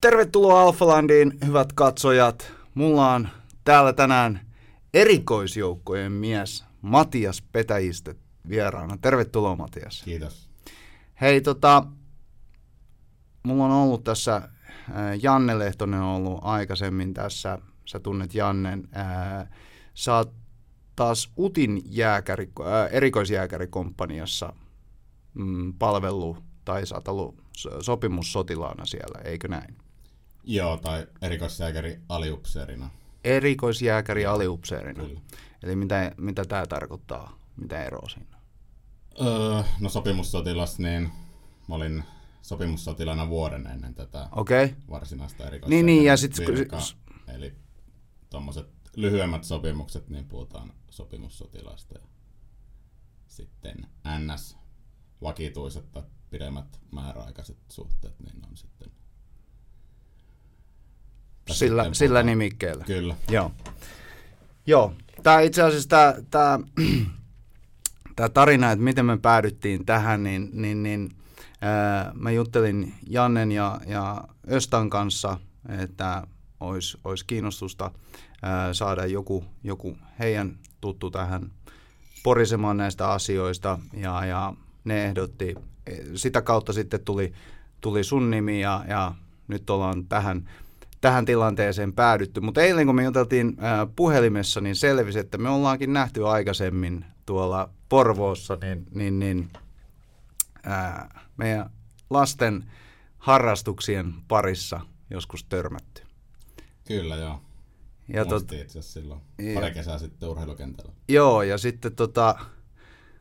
Tervetuloa Alfalandiin, hyvät katsojat. Mulla on täällä tänään erikoisjoukkojen mies Matias Petäjistä vieraana. Tervetuloa Matias. Kiitos. Hei, tota, mulla on ollut tässä, äh, Janne Lehtonen on ollut aikaisemmin tässä, sä tunnet Jannen, ää, sä oot taas Utin jääkäri, ää, erikoisjääkärikomppaniassa mm, palvelu tai sä oot ollut sopimussotilaana siellä, eikö näin? Joo, tai erikoisjääkäri aliupseerina. Erikoisjääkäri aliupseerina. Kyllä. Eli mitä, mitä tämä tarkoittaa? Mitä eroa siinä? Öö, no sopimussotilas, niin mä olin sopimussotilana vuoden ennen tätä okay. varsinaista erikoisjääkäri. Niin, niin ja sit, Eli tuommoiset lyhyemmät sopimukset, niin puhutaan sopimussotilasta. Ja sitten NS vakituiset tai pidemmät määräaikaiset suhteet, niin on sitten sillä, sitten sillä nimikkeellä. Kyllä. Joo. Joo. Tämä itse asiassa tämä, tämä, tämä tarina, että miten me päädyttiin tähän, niin, niin, niin ää, mä juttelin Jannen ja, ja Östan kanssa, että olisi, olisi kiinnostusta ää, saada joku, joku heidän tuttu tähän porisemaan näistä asioista ja, ja ne ehdotti. Sitä kautta sitten tuli, tuli sun nimi ja, ja nyt ollaan tähän, tähän tilanteeseen päädytty. Mutta eilen kun me juteltiin ää, puhelimessa, niin selvisi, että me ollaankin nähty aikaisemmin tuolla Porvoossa, niin, niin, niin ää, meidän lasten harrastuksien parissa joskus törmätty. Kyllä, joo. Ja tot... itse asiassa silloin pari ja... kesää sitten urheilukentällä. Joo, ja sitten tota,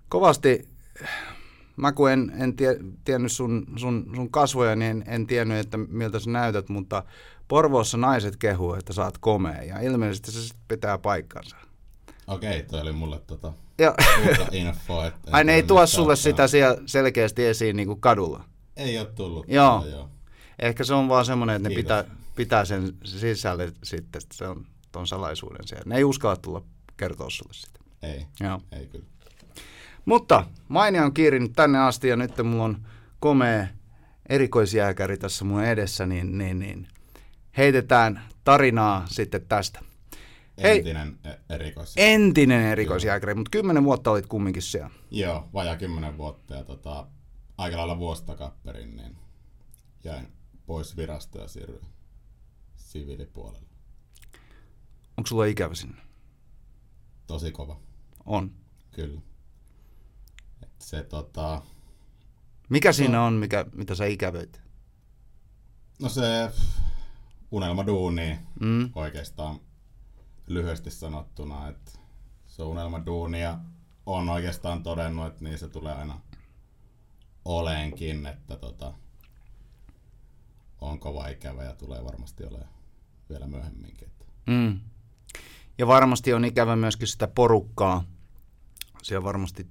kovasti, mä kun en, en tie, tiennyt sun, sun, sun kasvoja, niin en, en tiennyt, että miltä sä näytät, mutta Porvoossa naiset kehuu, että oot komea, ja ilmeisesti se pitää paikkansa. Okei, toi oli mulle tota, Joo. info. Että Ai ne ei tuo sulle sitä siellä selkeästi esiin niin kuin kadulla? Ei ole tullut. Joo. joo. Ehkä se on vaan semmoinen, että ne pitää, pitää sen sisälle sitten, että se on tuon salaisuuden siellä. Ne ei uskalla tulla kertoa sulle sitä. Ei, Joo. ei kyllä. Mutta Maini on kiirinyt tänne asti ja nyt mulla on komea erikoisjääkäri tässä mun edessä, niin, niin, niin heitetään tarinaa sitten tästä. Entinen Hei, erikoisjääkäri. Entinen erikoisjääkäri, mutta kymmenen vuotta olit kumminkin siellä. Joo, vajaa kymmenen vuotta ja tota, aika lailla vuosi takaperin, niin jäin pois virasta ja siirryin siviilipuolelle. Onko sulla ikävä sinne? Tosi kova. On. Kyllä. Et se tota... Mikä siinä on, mikä, mitä sä ikävöit? No se unelmaduuni mm. oikeastaan lyhyesti sanottuna, että se unelmaduuni ja on oikeastaan todennut, että niin se tulee aina oleenkin, että tota, on kova ikävä ja tulee varmasti olemaan vielä myöhemminkin. Mm. Ja varmasti on ikävä myöskin sitä porukkaa. Siellä varmasti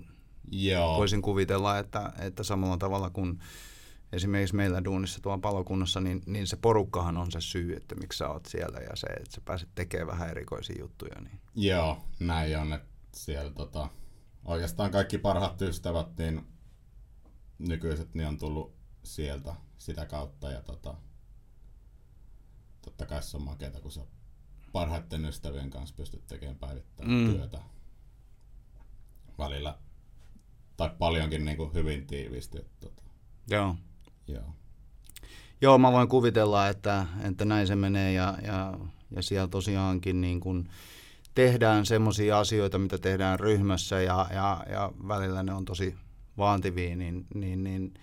Joo. voisin kuvitella, että, että samalla tavalla kuin esimerkiksi meillä duunissa tuolla palokunnassa, niin, niin se porukkahan on se syy, että miksi sä oot siellä ja se, että sä pääset tekemään vähän erikoisia juttuja. Niin. Joo, näin on, että siellä tota, oikeastaan kaikki parhaat ystävät, niin nykyiset, niin on tullut sieltä sitä kautta ja tota, totta kai se on makeata, kun sä parhaiten ystävien kanssa pystyt tekemään päivittäin mm. työtä välillä, tai paljonkin niin kuin hyvin tiiviisti. Että, tota. Joo. Joo. Joo, mä voin kuvitella, että, että näin se menee ja, ja, ja siellä tosiaankin niin kuin tehdään semmoisia asioita, mitä tehdään ryhmässä ja, ja, ja välillä ne on tosi vaantivia, niin, niin, niin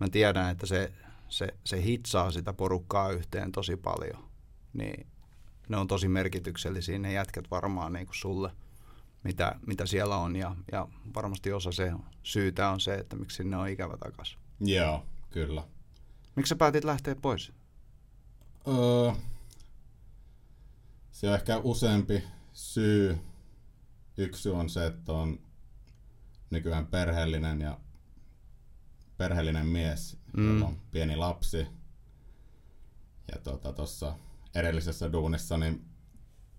mä tiedän, että se, se, se hitsaa sitä porukkaa yhteen tosi paljon. Niin ne on tosi merkityksellisiä ne jätkät varmaan niin kuin sulle, mitä, mitä siellä on. Ja, ja varmasti osa se syytä on se, että miksi sinne on ikävä takaisin. Joo, kyllä. Miksi sä päätit lähteä pois? Öö, se on ehkä useampi syy. Yksi on se, että on nykyään perheellinen ja perheellinen mies, mm. jolla on pieni lapsi. Ja tuossa tota, edellisessä duunissa niin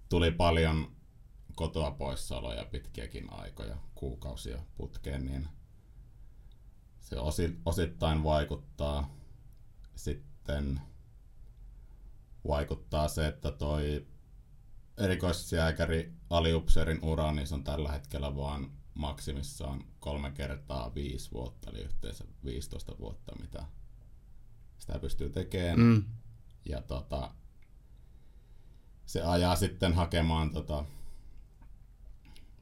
tuli paljon kotoa poissaoloja pitkiäkin aikoja, kuukausia putkeen, niin se osi, osittain vaikuttaa sitten vaikuttaa se, että toi erikoisjääkäri aliupseerin ura, niin se on tällä hetkellä vaan maksimissaan kolme kertaa viisi vuotta, eli yhteensä 15 vuotta, mitä sitä pystyy tekemään. Mm. Ja tota, se ajaa sitten hakemaan, tota,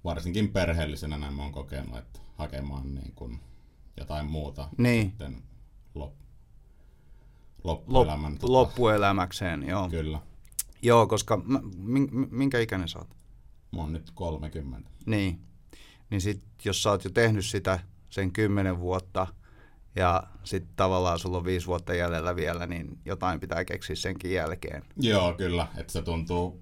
varsinkin perheellisenä näin mä oon kokenut, että hakemaan niin kuin jotain muuta niin. sitten lop, loppuelämän. Lop, tota, loppuelämäkseen, joo. Kyllä. Joo, koska minkä ikäinen sä oot? Mä oon nyt 30. Niin. Niin sit, jos sä oot jo tehnyt sitä sen kymmenen vuotta ja sitten tavallaan sulla on viisi vuotta jäljellä vielä, niin jotain pitää keksiä senkin jälkeen. Joo, kyllä. Että se tuntuu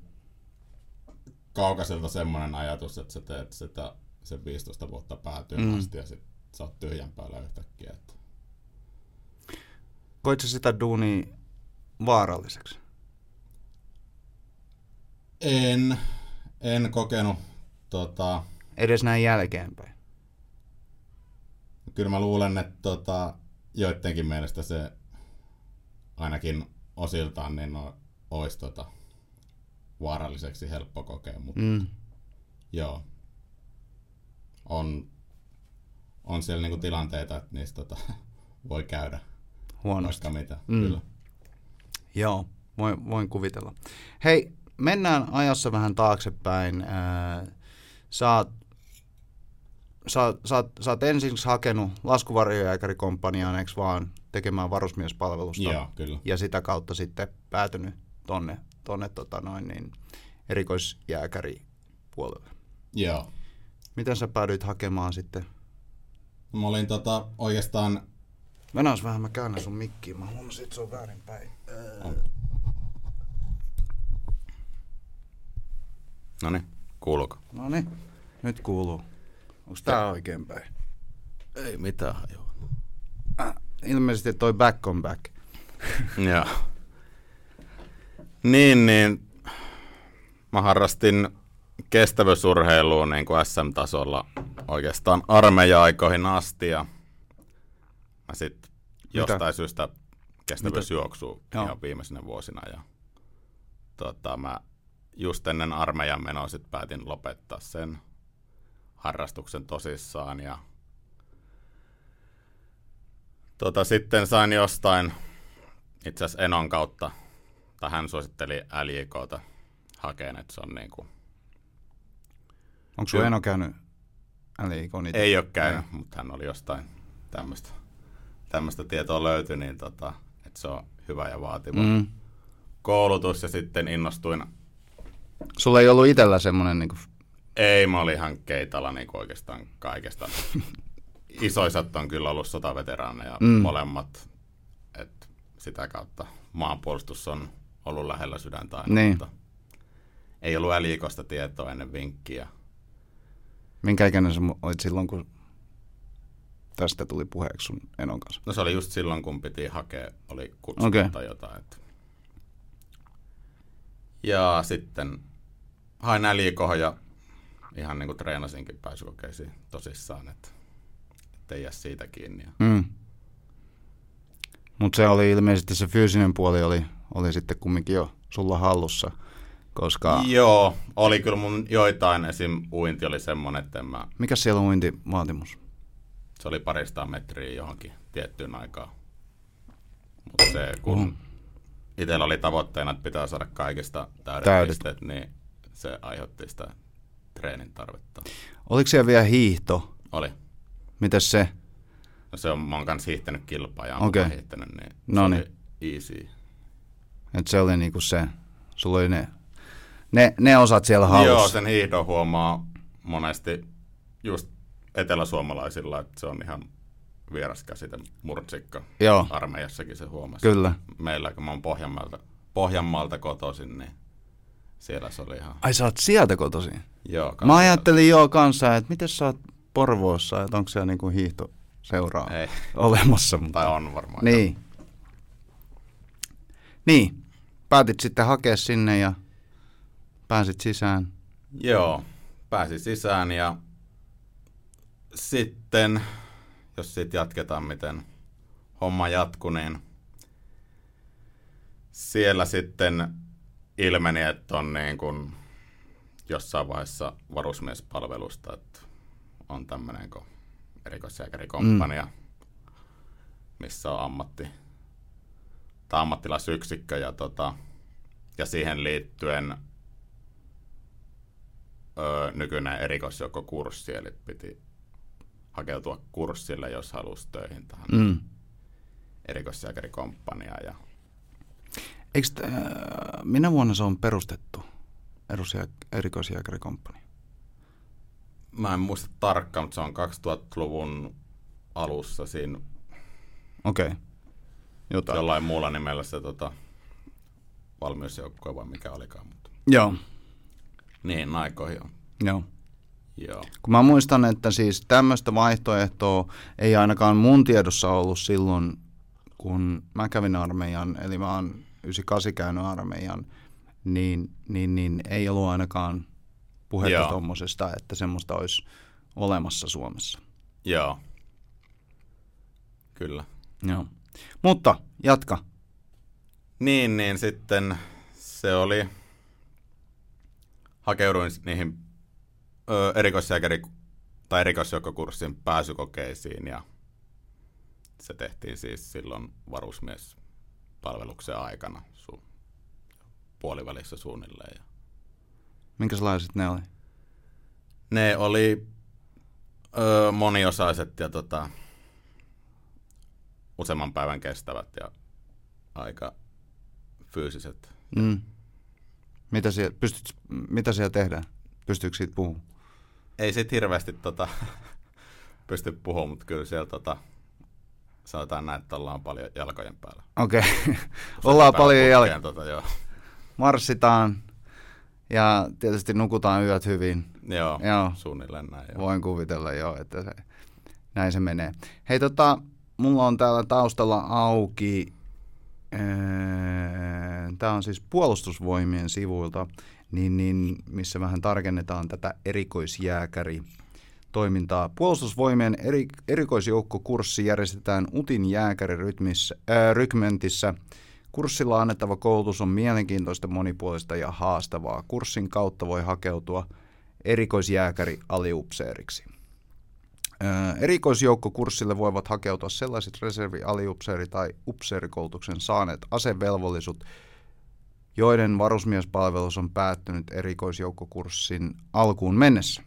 kaukaiselta semmoinen ajatus, että sä teet sitä sen 15 vuotta päätyyn mm. asti ja sitten sä oot tyhjän päällä yhtäkkiä. Että... Koit sitä duunia vaaralliseksi? En, en kokenut tota... Edes näin jälkeenpäin? Kyllä mä luulen, että tota, joidenkin mielestä se ainakin osiltaan niin no, olisi tota, vaaralliseksi helppo kokea, mutta mm. joo, on, on siellä niinku tilanteita, että niistä tota, voi käydä Huonosti. vaikka mitä. Mm. Kyllä. Joo, voin, voin kuvitella. Hei, mennään ajassa vähän taaksepäin. sä oot, sä, sä, sä oot ensin hakenut laskuvarjojääkärikomppaniaan, eikö vaan, tekemään varusmiespalvelusta. Joo, kyllä. Ja sitä kautta sitten päätynyt tonne, tonne tota noin, niin, erikoisjääkäripuolelle. Joo. Miten sä päädyit hakemaan sitten? Mä olin tota, oikeastaan... Mennään vähän, mä käännän sun mikkiin. Mä huomasin, että se on väärinpäin. On. No niin, kuuluuko? No niin, nyt kuuluu. Onko tää oikein päin? Ei mitään hajua. Äh, ilmeisesti toi back on back. Joo. niin, niin. Mä harrastin kestävyysurheilua niin kuin SM-tasolla oikeastaan armeija-aikoihin asti ja mä sitten jostain syystä kestävyysjuoksua ihan viimeisenä vuosina ja tota, mä just ennen armeijan menoa sit päätin lopettaa sen harrastuksen tosissaan ja tota, sitten sain jostain itse asiassa Enon kautta, tai hän suositteli LJKta hakeen, että se on niin kuin Onko sun Eno käynyt LJK niitä? Ei ole käynyt, ei. mutta hän oli jostain tämmöistä tämmöistä tietoa löytyi, niin tota, että se on hyvä ja vaativa mm. koulutus ja sitten innostuin Sulla ei ollut itsellä semmoinen niin kuin... Ei, mä olin ihan keitalla niin kuin oikeastaan kaikesta. Isoisat on kyllä ollut sotaveteraaneja mm. molemmat. Et sitä kautta maanpuolustus on ollut lähellä sydäntä aina, niin. mutta ei ollut äliikosta tietoa ennen vinkkiä. Minkä ikäinen sä olit silloin, kun tästä tuli puheeksi sun enon kanssa? No se oli just silloin, kun piti hakea, oli kutsu okay. tai jotain. Että ja sitten hain liikohon ja ihan niin kuin treenasinkin pääsykokeisiin tosissaan, että ei jää siitä kiinni. Mm. Mutta se oli ilmeisesti se fyysinen puoli oli, oli sitten kumminkin jo sulla hallussa, koska... Joo, oli kyllä mun joitain, esim. uinti oli semmoinen, että mä... Mikä siellä on uintivaatimus? Se oli parista metriä johonkin tiettyyn aikaan. Mutta se, kun mm itsellä oli tavoitteena, että pitää saada kaikista täydet, täydet. pisteet, niin se aiheutti sitä treenin tarvetta. Oliko siellä vielä hiihto? Oli. Mitäs se? No se on, mä oon kanssa hiihtänyt kilpaa ja okay. hiihtänyt, niin no se niin. oli easy. Et se oli niinku se, sulla oli ne, ne, ne osat siellä hallussa. Joo, sen hiihdon huomaa monesti just eteläsuomalaisilla, että se on ihan vieras käsite, murtsikka. Joo. Armeijassakin se huomasi. Kyllä. Meillä, kun mä oon Pohjanmaalta, Pohjanmaalta kotoisin, niin siellä se oli ihan... Ai sä oot sieltä kotoisin? Joo. Mä ajattelin joo kanssa, että miten sä oot Porvoossa, että onko siellä niinku hiihto seuraa Ei. olemassa. Mutta... Tai on varmaan. Niin. Jo. Niin. Päätit sitten hakea sinne ja pääsit sisään. Joo, pääsin sisään ja sitten jos siitä jatketaan, miten homma jatkui, niin siellä sitten ilmeni, että on niin kuin jossain vaiheessa varusmiespalvelusta, että on tämmöinen kuin erikoisjääkärikomppania, mm. missä on ammatti, tai ammattilaisyksikkö ja, tota, ja siihen liittyen öö, nykyinen erikoisjoukkokurssi, eli piti hakeutua kurssille, jos halusi töihin tähän mm. erikoisjääkärikomppaniaan. Ja... Eikö, äh, minä vuonna se on perustettu, erikoisjääkärikomppania? Mä en muista tarkkaan, mutta se on 2000-luvun alussa siinä. Okei. Okay. Jotain. Jollain muulla nimellä se tota, valmiusjoukkue vai mikä olikaan. Mutta... Joo. Niin, aikoihin on. Joo. Joo. Kun mä muistan, että siis tämmöistä vaihtoehtoa ei ainakaan mun tiedossa ollut silloin, kun mä kävin armeijan, eli mä oon 98 käynyt armeijan, niin, niin, niin ei ollut ainakaan puhetta tuommoisesta, että semmoista olisi olemassa Suomessa. Joo. Kyllä. Joo. Mutta jatka. Niin, niin sitten se oli, hakeuduin niihin ö, erikoisjääkäri tai erikoisjoukkokurssin pääsykokeisiin ja se tehtiin siis silloin varusmiespalveluksen aikana su- puolivälissä suunnilleen. Ja Minkälaiset ne oli? Ne oli ö, moniosaiset ja tota, useamman päivän kestävät ja aika fyysiset. Mm. Mitä, siellä, pystyt, mitä siellä tehdään? Pystyykö siitä puhumaan? Ei siitä hirveästi tota, pysty puhumaan, mutta kyllä siellä tota, sanotaan näin, että ollaan paljon jalkojen päällä. Okei, okay. ollaan paljon jalkojen. Tota, joo. Marssitaan ja tietysti nukutaan yöt hyvin. Joo, joo. suunnilleen näin. Joo. Voin kuvitella jo, että se, näin se menee. Hei tota, mulla on täällä taustalla auki, tämä on siis puolustusvoimien sivuilta, niin, niin, missä vähän tarkennetaan tätä erikoisjääkäri toimintaa. Puolustusvoimien eri, erikoisjoukkokurssi järjestetään UTin jääkärirykmentissä. Kurssilla annettava koulutus on mielenkiintoista, monipuolista ja haastavaa. Kurssin kautta voi hakeutua erikoisjääkäri aliupseeriksi. Erikoisjoukkokurssille voivat hakeutua sellaiset reservi, aliupseeri tai upseerikoulutuksen saaneet asevelvollisut, joiden varusmiespalvelus on päättynyt erikoisjoukkokurssin alkuun mennessä.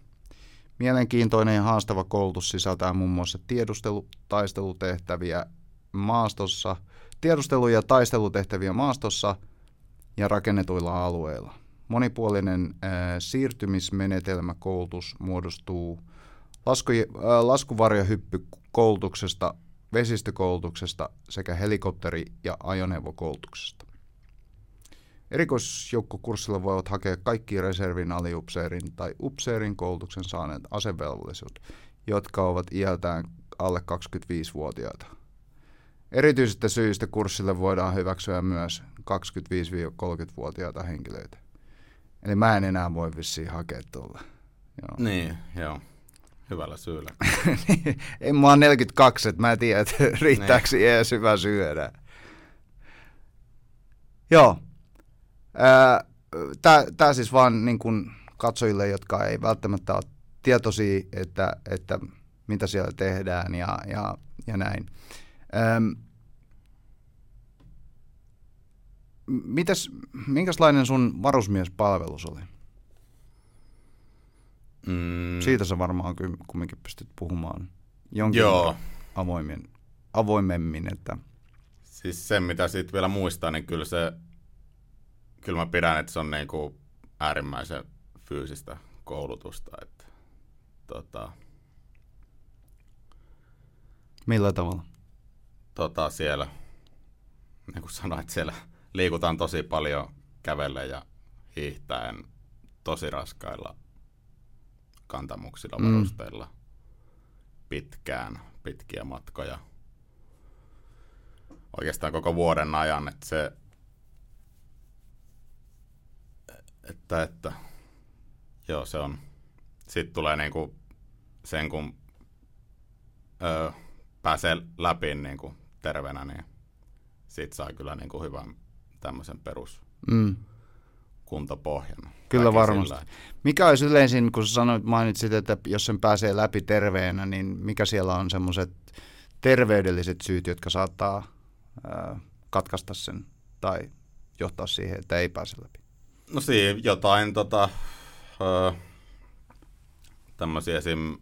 Mielenkiintoinen ja haastava koulutus sisältää muun muassa tiedustelu, taistelutehtäviä maastossa, tiedustelu- ja taistelutehtäviä maastossa ja rakennetuilla alueilla. Monipuolinen ää, siirtymismenetelmäkoulutus muodostuu lasku, ää, laskuvarjohyppykoulutuksesta, vesistökoulutuksesta sekä helikopteri- ja ajoneuvokoulutuksesta. Erikoisjoukkokurssilla voivat hakea kaikki reservin, aliupseerin tai upseerin koulutuksen saaneet asevelvollisuut, jotka ovat iältään alle 25-vuotiaita. Erityisistä syistä kurssille voidaan hyväksyä myös 25-30-vuotiaita henkilöitä. Eli mä en enää voi vissiin hakea tuolla. Joo. Niin, joo. Hyvällä syyllä. en mä oon 42, että mä en tiedä, että riittääkö niin. edes hyvä syödä. Joo, Tämä siis vaan niin kuin katsojille, jotka ei välttämättä ole tietoisia, että, että mitä siellä tehdään ja, ja, ja näin. Öm, mitäs, minkälainen sun varusmiespalvelus oli? Mm. Siitä sä varmaan kumminkin pystyt puhumaan jonkin Joo. Avoimen, avoimemmin. Että... Siis se, mitä siitä vielä muistaa, niin kyllä se kyllä mä pidän, että se on niin kuin äärimmäisen fyysistä koulutusta. Että, tota, Millä tavalla? Tota, siellä, niin kuin sanoin, että siellä liikutaan tosi paljon kävelle ja hiihtäen tosi raskailla kantamuksilla, mm. varusteilla pitkään, pitkiä matkoja. Oikeastaan koko vuoden ajan, että se että, että joo, se on. Sitten tulee niinku sen, kun öö, pääsee läpi niinku terveenä, niin sit saa kyllä niinku hyvän tämmöisen perus Mm. Kuntopohjan. Kyllä varmasti. sillä, Mikä olisi yleisin, kun sä sanoit, mainitsit, että jos sen pääsee läpi terveenä, niin mikä siellä on semmoiset terveydelliset syyt, jotka saattaa ää, katkaista sen tai johtaa siihen, että ei pääse läpi? No siinä jotain tota, öö, tämmöisiä esim.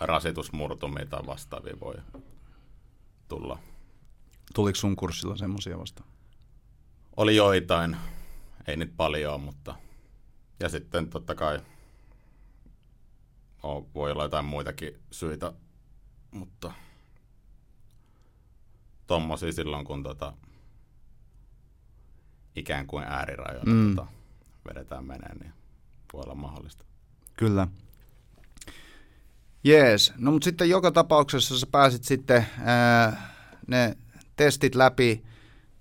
rasitusmurtumia tai vastaavia voi tulla. Tuliko sun kurssilla semmoisia vastaan? Oli joitain, ei nyt paljon, mutta ja sitten totta kai on, voi olla jotain muitakin syitä, mutta tommosia silloin, kun tota, ikään kuin äärirajoilla Mm. tota, vedetään meneen, niin voi olla mahdollista. Kyllä. Jees, no mutta sitten joka tapauksessa sä pääsit sitten ää, ne testit läpi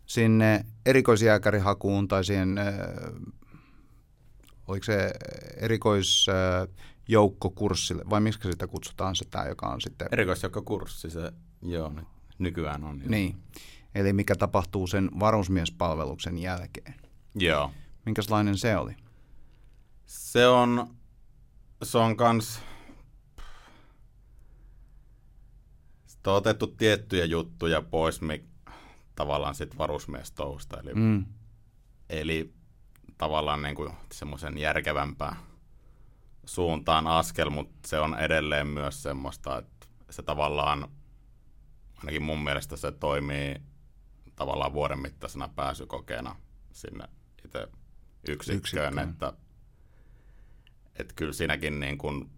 sinne erikoisjääkärihakuun tai siihen, ää, oliko se erikoisjoukkokurssille, vai miksi sitä kutsutaan se tämä, joka on sitten... Erikoisjoukkokurssi se, joo, nykyään on. jo. Niin, eli mikä tapahtuu sen varusmiespalveluksen jälkeen. Joo. Minkälainen se oli? Se on, se on kans, Sitten on otettu tiettyjä juttuja pois tavallaan sit varusmiestousta, eli, mm. Eli tavallaan niin kuin semmoisen järkevämpään suuntaan askel, mutta se on edelleen myös semmoista, että se tavallaan, ainakin mun mielestä se toimii tavallaan vuoden mittaisena pääsykokeena sinne itse yksikköön, Yksikköön. että, että kyllä siinäkin niin kuin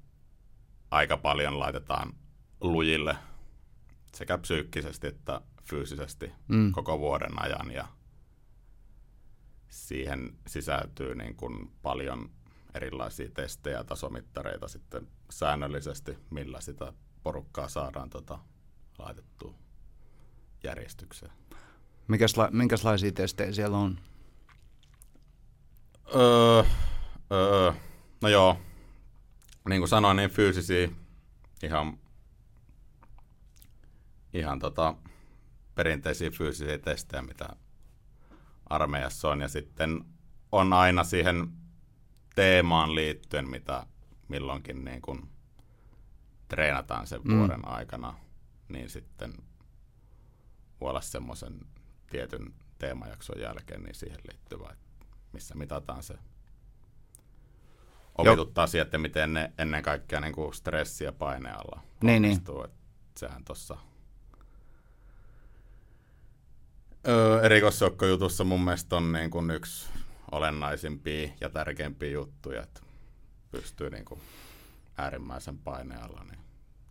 aika paljon laitetaan lujille sekä psyykkisesti että fyysisesti mm, koko vuoden ajan ja siihen sisältyy niin kuin paljon erilaisia testejä ja tasomittareita sitten säännöllisesti, millä sitä porukkaa saadaan tota, laitettua järjestykseen. Mikäsla, minkälaisia testejä siellä on? Öö, öö, no joo, niin kuin sanoin, niin fyysisiä ihan, ihan tota, perinteisiä fyysisiä testejä, mitä armeijassa on. Ja sitten on aina siihen teemaan liittyen, mitä milloinkin niin kuin treenataan sen Mm. vuoden aikana, niin sitten voi olla semmoisen tietyn teemajakson jälkeen niin siihen liittyvä, missä mitataan se opitut asiat ja miten ne ennen kaikkea niin kuin stressi ja paine alla Niin, niin. Sehän tuossa öö, mun mielestä on niin kuin yksi olennaisimpia ja tärkeimpiä juttuja, että pystyy niin kuin äärimmäisen paineen alla niin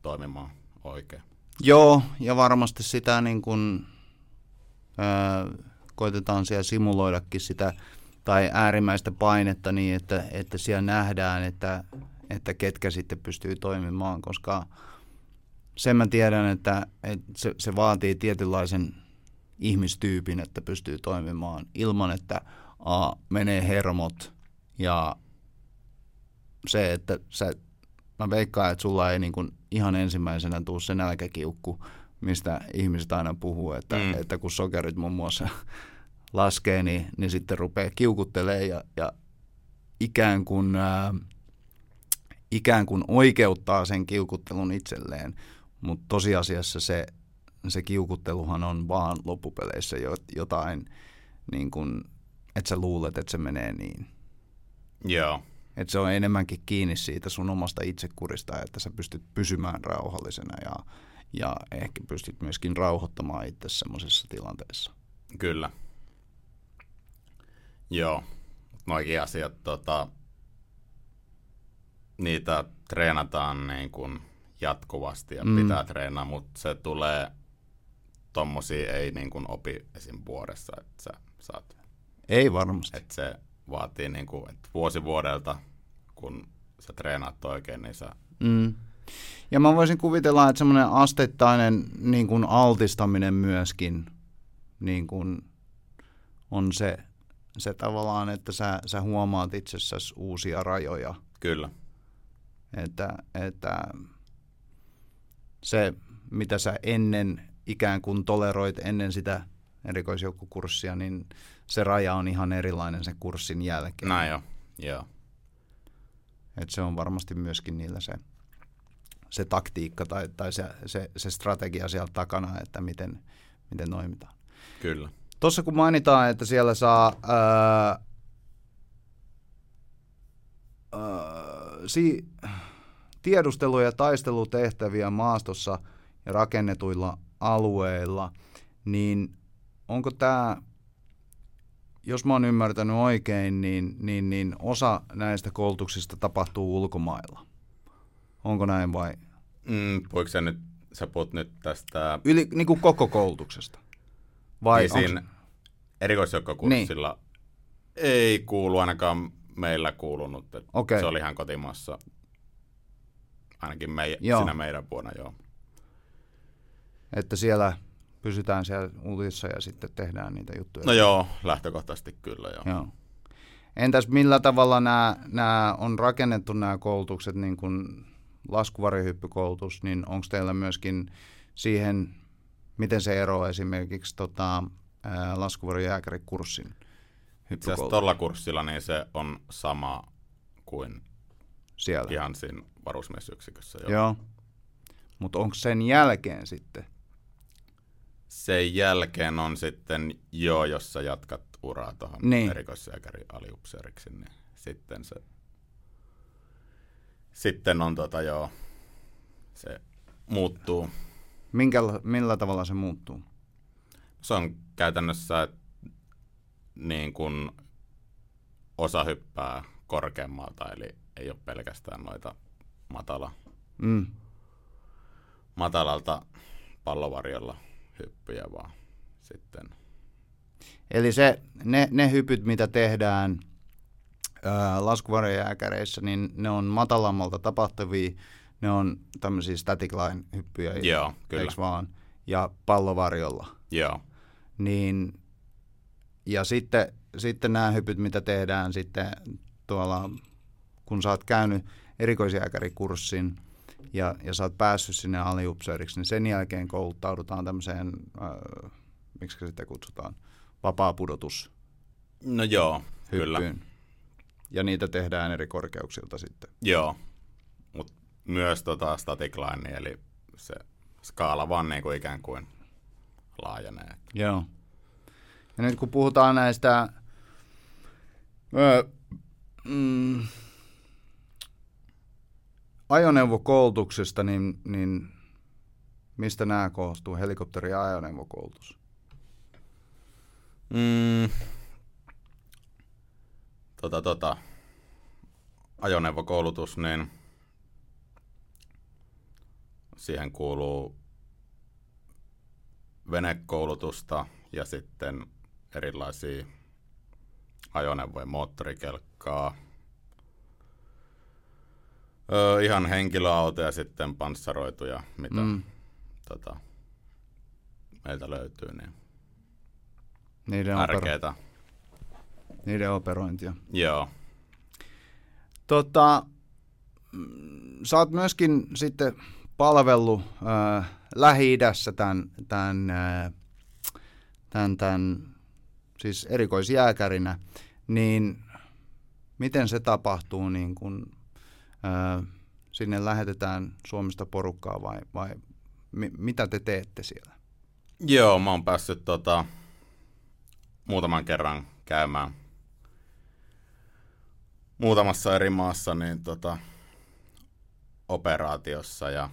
toimimaan oikein. Joo, ja varmasti sitä niin kuin, ää, koitetaan siellä simuloidakin sitä tai äärimmäistä painetta niin, että, että siellä nähdään, että, että ketkä sitten pystyy toimimaan, koska sen mä tiedän, että, että se, se vaatii tietynlaisen ihmistyypin, että pystyy toimimaan ilman, että a, menee hermot ja se, että sä, mä veikkaan, että sulla ei niin kuin ihan ensimmäisenä tuu se nälkäkiukku, mistä ihmiset aina puhuu, että, Mm. mm. että kun sokerit muun muassa laskee, niin, niin sitten rupeaa kiukuttelee ja, ja ikään, kuin, ää, ikään kuin oikeuttaa sen kiukuttelun itselleen, mutta tosiasiassa se, se kiukutteluhan on vaan loppupeleissä jo, jotain, niin kuin, että sä luulet, että se menee niin. Joo, Että se on enemmänkin kiinni siitä sun omasta itsekurista, että sä pystyt pysymään rauhallisena ja, ja ehkä pystyt myöskin rauhoittamaan itse semmoisessa tilanteessa. kyllä. Joo, noikin asiat, tota, niitä treenataan niin kuin jatkuvasti ja mm. pitää treenaa, mutta se tulee, tommosia ei niin kuin opi esim. vuodessa, että sä saat, Ei varmasti. että se vaatii niin kuin, että vuosi vuodelta, kun sä treenaat oikein, niin sä, Mm. Ja mä voisin kuvitella, että semmoinen asteittainen niin kuin altistaminen myöskin niin kuin on se, se tavallaan, että sä, sä huomaat itsessäsi uusia rajoja. kyllä, Että, että se, mitä sä ennen ikään kuin toleroit ennen sitä erikoisjoukkokurssia, niin se raja on ihan erilainen sen kurssin jälkeen. Näin jo, joo. Et se on varmasti myöskin niillä se, se taktiikka tai, tai se, se, se strategia siellä takana, että miten, miten toimitaan. Kyllä. Tuossa kun mainitaan, että siellä saa ää, ää, si, tiedustelu- ja taistelutehtäviä maastossa ja rakennetuilla alueilla, niin onko tämä, jos mä oon ymmärtänyt oikein, niin, niin, niin osa näistä koulutuksista tapahtuu ulkomailla. Onko näin vai? Mm, voiko sä nyt, sä puhut nyt tästä... Yli, niin kuin koko koulutuksesta? Vai niin siinä erikoisjoukkokurssilla niin. ei kuulu ainakaan meillä kuulunut. Että Okei. Se oli ihan kotimaassa, ainakin mei, Joo. siinä meidän vuonna, joo. Että siellä pysytään siellä ulissa ja sitten tehdään niitä juttuja. No joo, lähtökohtaisesti kyllä joo. Joo. Entäs millä tavalla nämä, nämä on rakennettu nämä koulutukset, niin kuin laskuvarihyppykoulutus, niin onko teillä myöskin siihen, miten se eroaa esimerkiksi tota, ää, laskuvarjojääkärikurssin Itse asiassa hyppykoulutus tuolla kurssilla niin se on sama kuin siellä? ihan siinä varusmiesyksikössä. Joo. Joo. Mutta onko sen jälkeen sitten? Sen jälkeen on sitten jo, jos sä jatkat uraa tuohon Niin. erikoisjääkäri aliupseeriksi, niin sitten se sitten on tota joo, se muuttuu. Minkä, millä tavalla se muuttuu? Se on käytännössä niin kuin osa hyppää korkeammalta, eli ei ole pelkästään noita matala, Mm. matalalta pallovarjolla hyppyjä, vaan sitten Eli se, ne, ne hypyt, mitä tehdään ää, laskuvarjojääkäreissä, niin ne on matalammalta tapahtuvia, ne on tämmöisiä static line hyppyjä, Joo, kyllä. vaan, ja pallovarjolla. joo, Niin, ja sitten, sitten nämä hypyt, mitä tehdään sitten tuolla, kun sä oot käynyt erikoisjääkärikurssin ja, ja sä oot päässyt sinne aliupseeriksi, niin sen jälkeen kouluttaudutaan tämmöiseen, äh, miksi sitä kutsutaan, vapaa-pudotus no joo, kyllä. hyppyyn. Ja niitä tehdään eri korkeuksilta sitten. Joo, mutta myös tota static line, eli se skaala vaan niin kuin ikään kuin laajenee. Joo. Ja nyt kun puhutaan näistä ö, mm, ajoneuvokoulutuksesta, niin, niin mistä nämä koostuu? Helikopteri- ja ajoneuvokoulutus. Mm, tota, tota, ajoneuvokoulutus, niin siihen kuuluu venekoulutusta ja sitten erilaisia ajoneuvojen moottorikelkkaa, öö, ihan henkilöautoja sitten panssaroituja, mitä Mm. tota, meiltä löytyy, niin Niiden, opero- niiden operointia. Joo, Tota, sä oot myöskin sitten palvellut äh, Lähi-idässä tämän, tämän, äh, tämän, tämän siis erikoisjääkärinä, niin miten se tapahtuu, niin kun sinne lähetetään Suomesta porukkaa vai, vai mi, mitä te teette siellä? Joo, mä oon päässyt tota, muutaman kerran käymään muutamassa eri maassa niin, tota, operaatiossa ja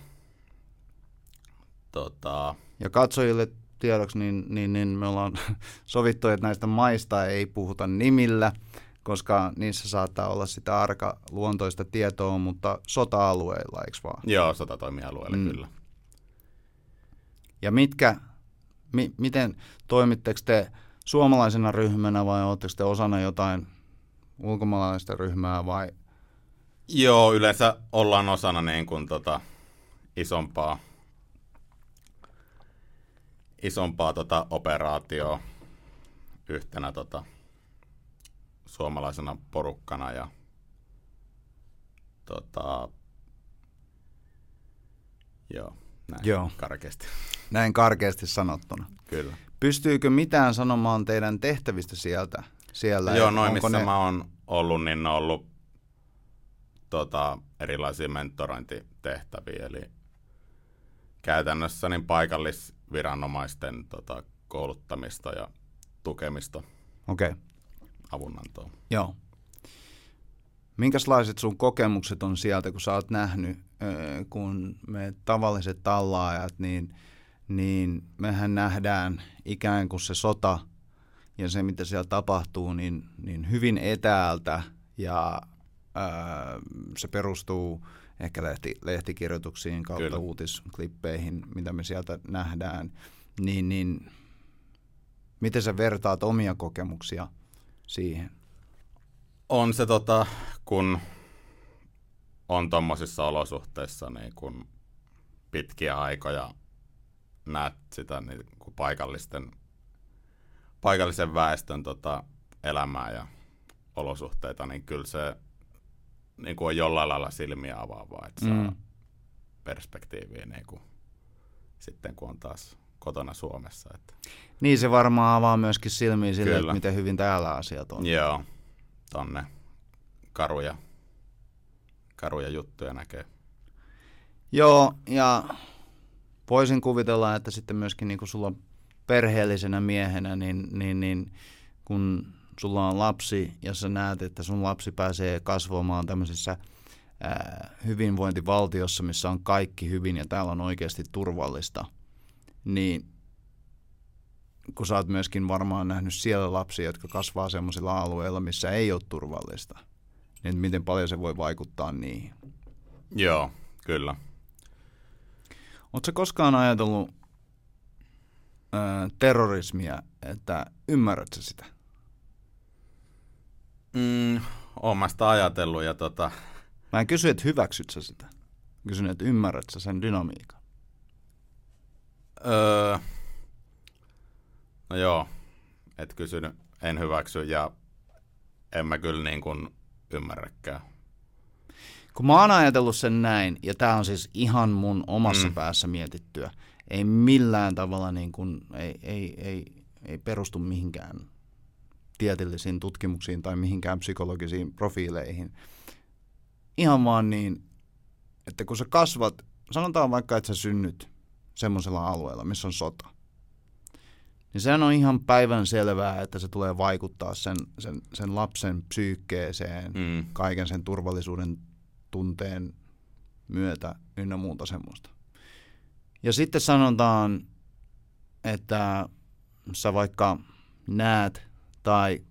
tota, Ja katsojille tiedoksi, niin, niin, niin me ollaan sovittu, että näistä maista ei puhuta nimillä, koska niissä saattaa olla sitä arka luontoista tietoa, mutta sota-alueilla, eikö vaan? joo, sotatoimialueelle Mm. mm. kyllä. Ja mitkä, mi, miten toimitteko te suomalaisena ryhmänä vai oletteko te osana jotain ulkomaalaista ryhmää vai? Joo, yleensä ollaan osana niin kuin, tota, isompaa, isompaa tota, operaatioa yhtenä tota, suomalaisena porukkana ja tota, joo, näin Joo. karkeasti. Näin karkeasti sanottuna. Kyllä. Pystyykö mitään sanomaan teidän tehtävistä sieltä? Siellä? Joo, noin missä ne... mä oon ollut, niin ne on ollut tota, erilaisia mentorointitehtäviä, eli käytännössä niin paikallisviranomaisten tota, kouluttamista ja tukemista. Okei. Okay. Avunantoa. Joo. Minkälaiset sun kokemukset on sieltä, kun sä oot nähnyt, kun me tavalliset tallaajat, niin, niin mehän nähdään ikään kuin se sota ja se, mitä siellä tapahtuu, niin, niin hyvin etäältä ja ää, se perustuu ehkä lehti, lehtikirjoituksiin kautta Kyllä. uutisklippeihin, mitä me sieltä nähdään, niin, niin miten sä vertaat omia kokemuksia siihen? On se tota, kun on tuommoisissa olosuhteissa niin kun pitkiä aikoja näet sitä niin kun paikallisten, paikallisen väestön tota, elämää ja olosuhteita, niin kyllä se niin kuin on jollain lailla silmiä avaavaa, että saa mm. perspektiiviä niin kuin, sitten kun on taas kotona Suomessa. Että. Niin se varmaan avaa myöskin silmiä sille, Kyllä. että miten hyvin täällä asiat on. Joo, tonne karuja, karuja juttuja näkee. Joo, ja voisin kuvitella, että sitten myöskin niin kuin sulla perheellisenä miehenä, niin, niin, niin kun sulla on lapsi ja sä näet, että sun lapsi pääsee kasvamaan tämmöisessä ää, hyvinvointivaltiossa, missä on kaikki hyvin ja täällä on oikeasti turvallista, niin kun sä oot myöskin varmaan nähnyt siellä lapsia, jotka kasvaa semmoisilla alueilla, missä ei ole turvallista, niin miten paljon se voi vaikuttaa niihin? Joo, kyllä. Oletko koskaan ajatellut ää, terrorismia, että ymmärrätkö sitä? Mm, oon mä sitä ajatellut ja tota... Mä en kysy, että hyväksyt sä sitä. Kysyn, että ymmärrät sä sen dynamiikan. Öö, no joo, et kysynyt, en hyväksy ja en mä kyllä niin kuin ymmärräkään. Kun mä oon ajatellut sen näin, ja tämä on siis ihan mun omassa mm. päässä mietittyä, ei millään tavalla niin kuin, ei, ei, ei, ei perustu mihinkään tieteellisiin tutkimuksiin tai mihinkään psykologisiin profiileihin. Ihan vaan niin, että kun sä kasvat, sanotaan vaikka, että sä synnyt semmoisella alueella, missä on sota, niin sehän on ihan päivän selvää, että se tulee vaikuttaa sen, sen, sen lapsen psyykkeeseen, mm. kaiken sen turvallisuuden tunteen myötä ynnä muuta semmoista. Ja sitten sanotaan, että sä vaikka näet tai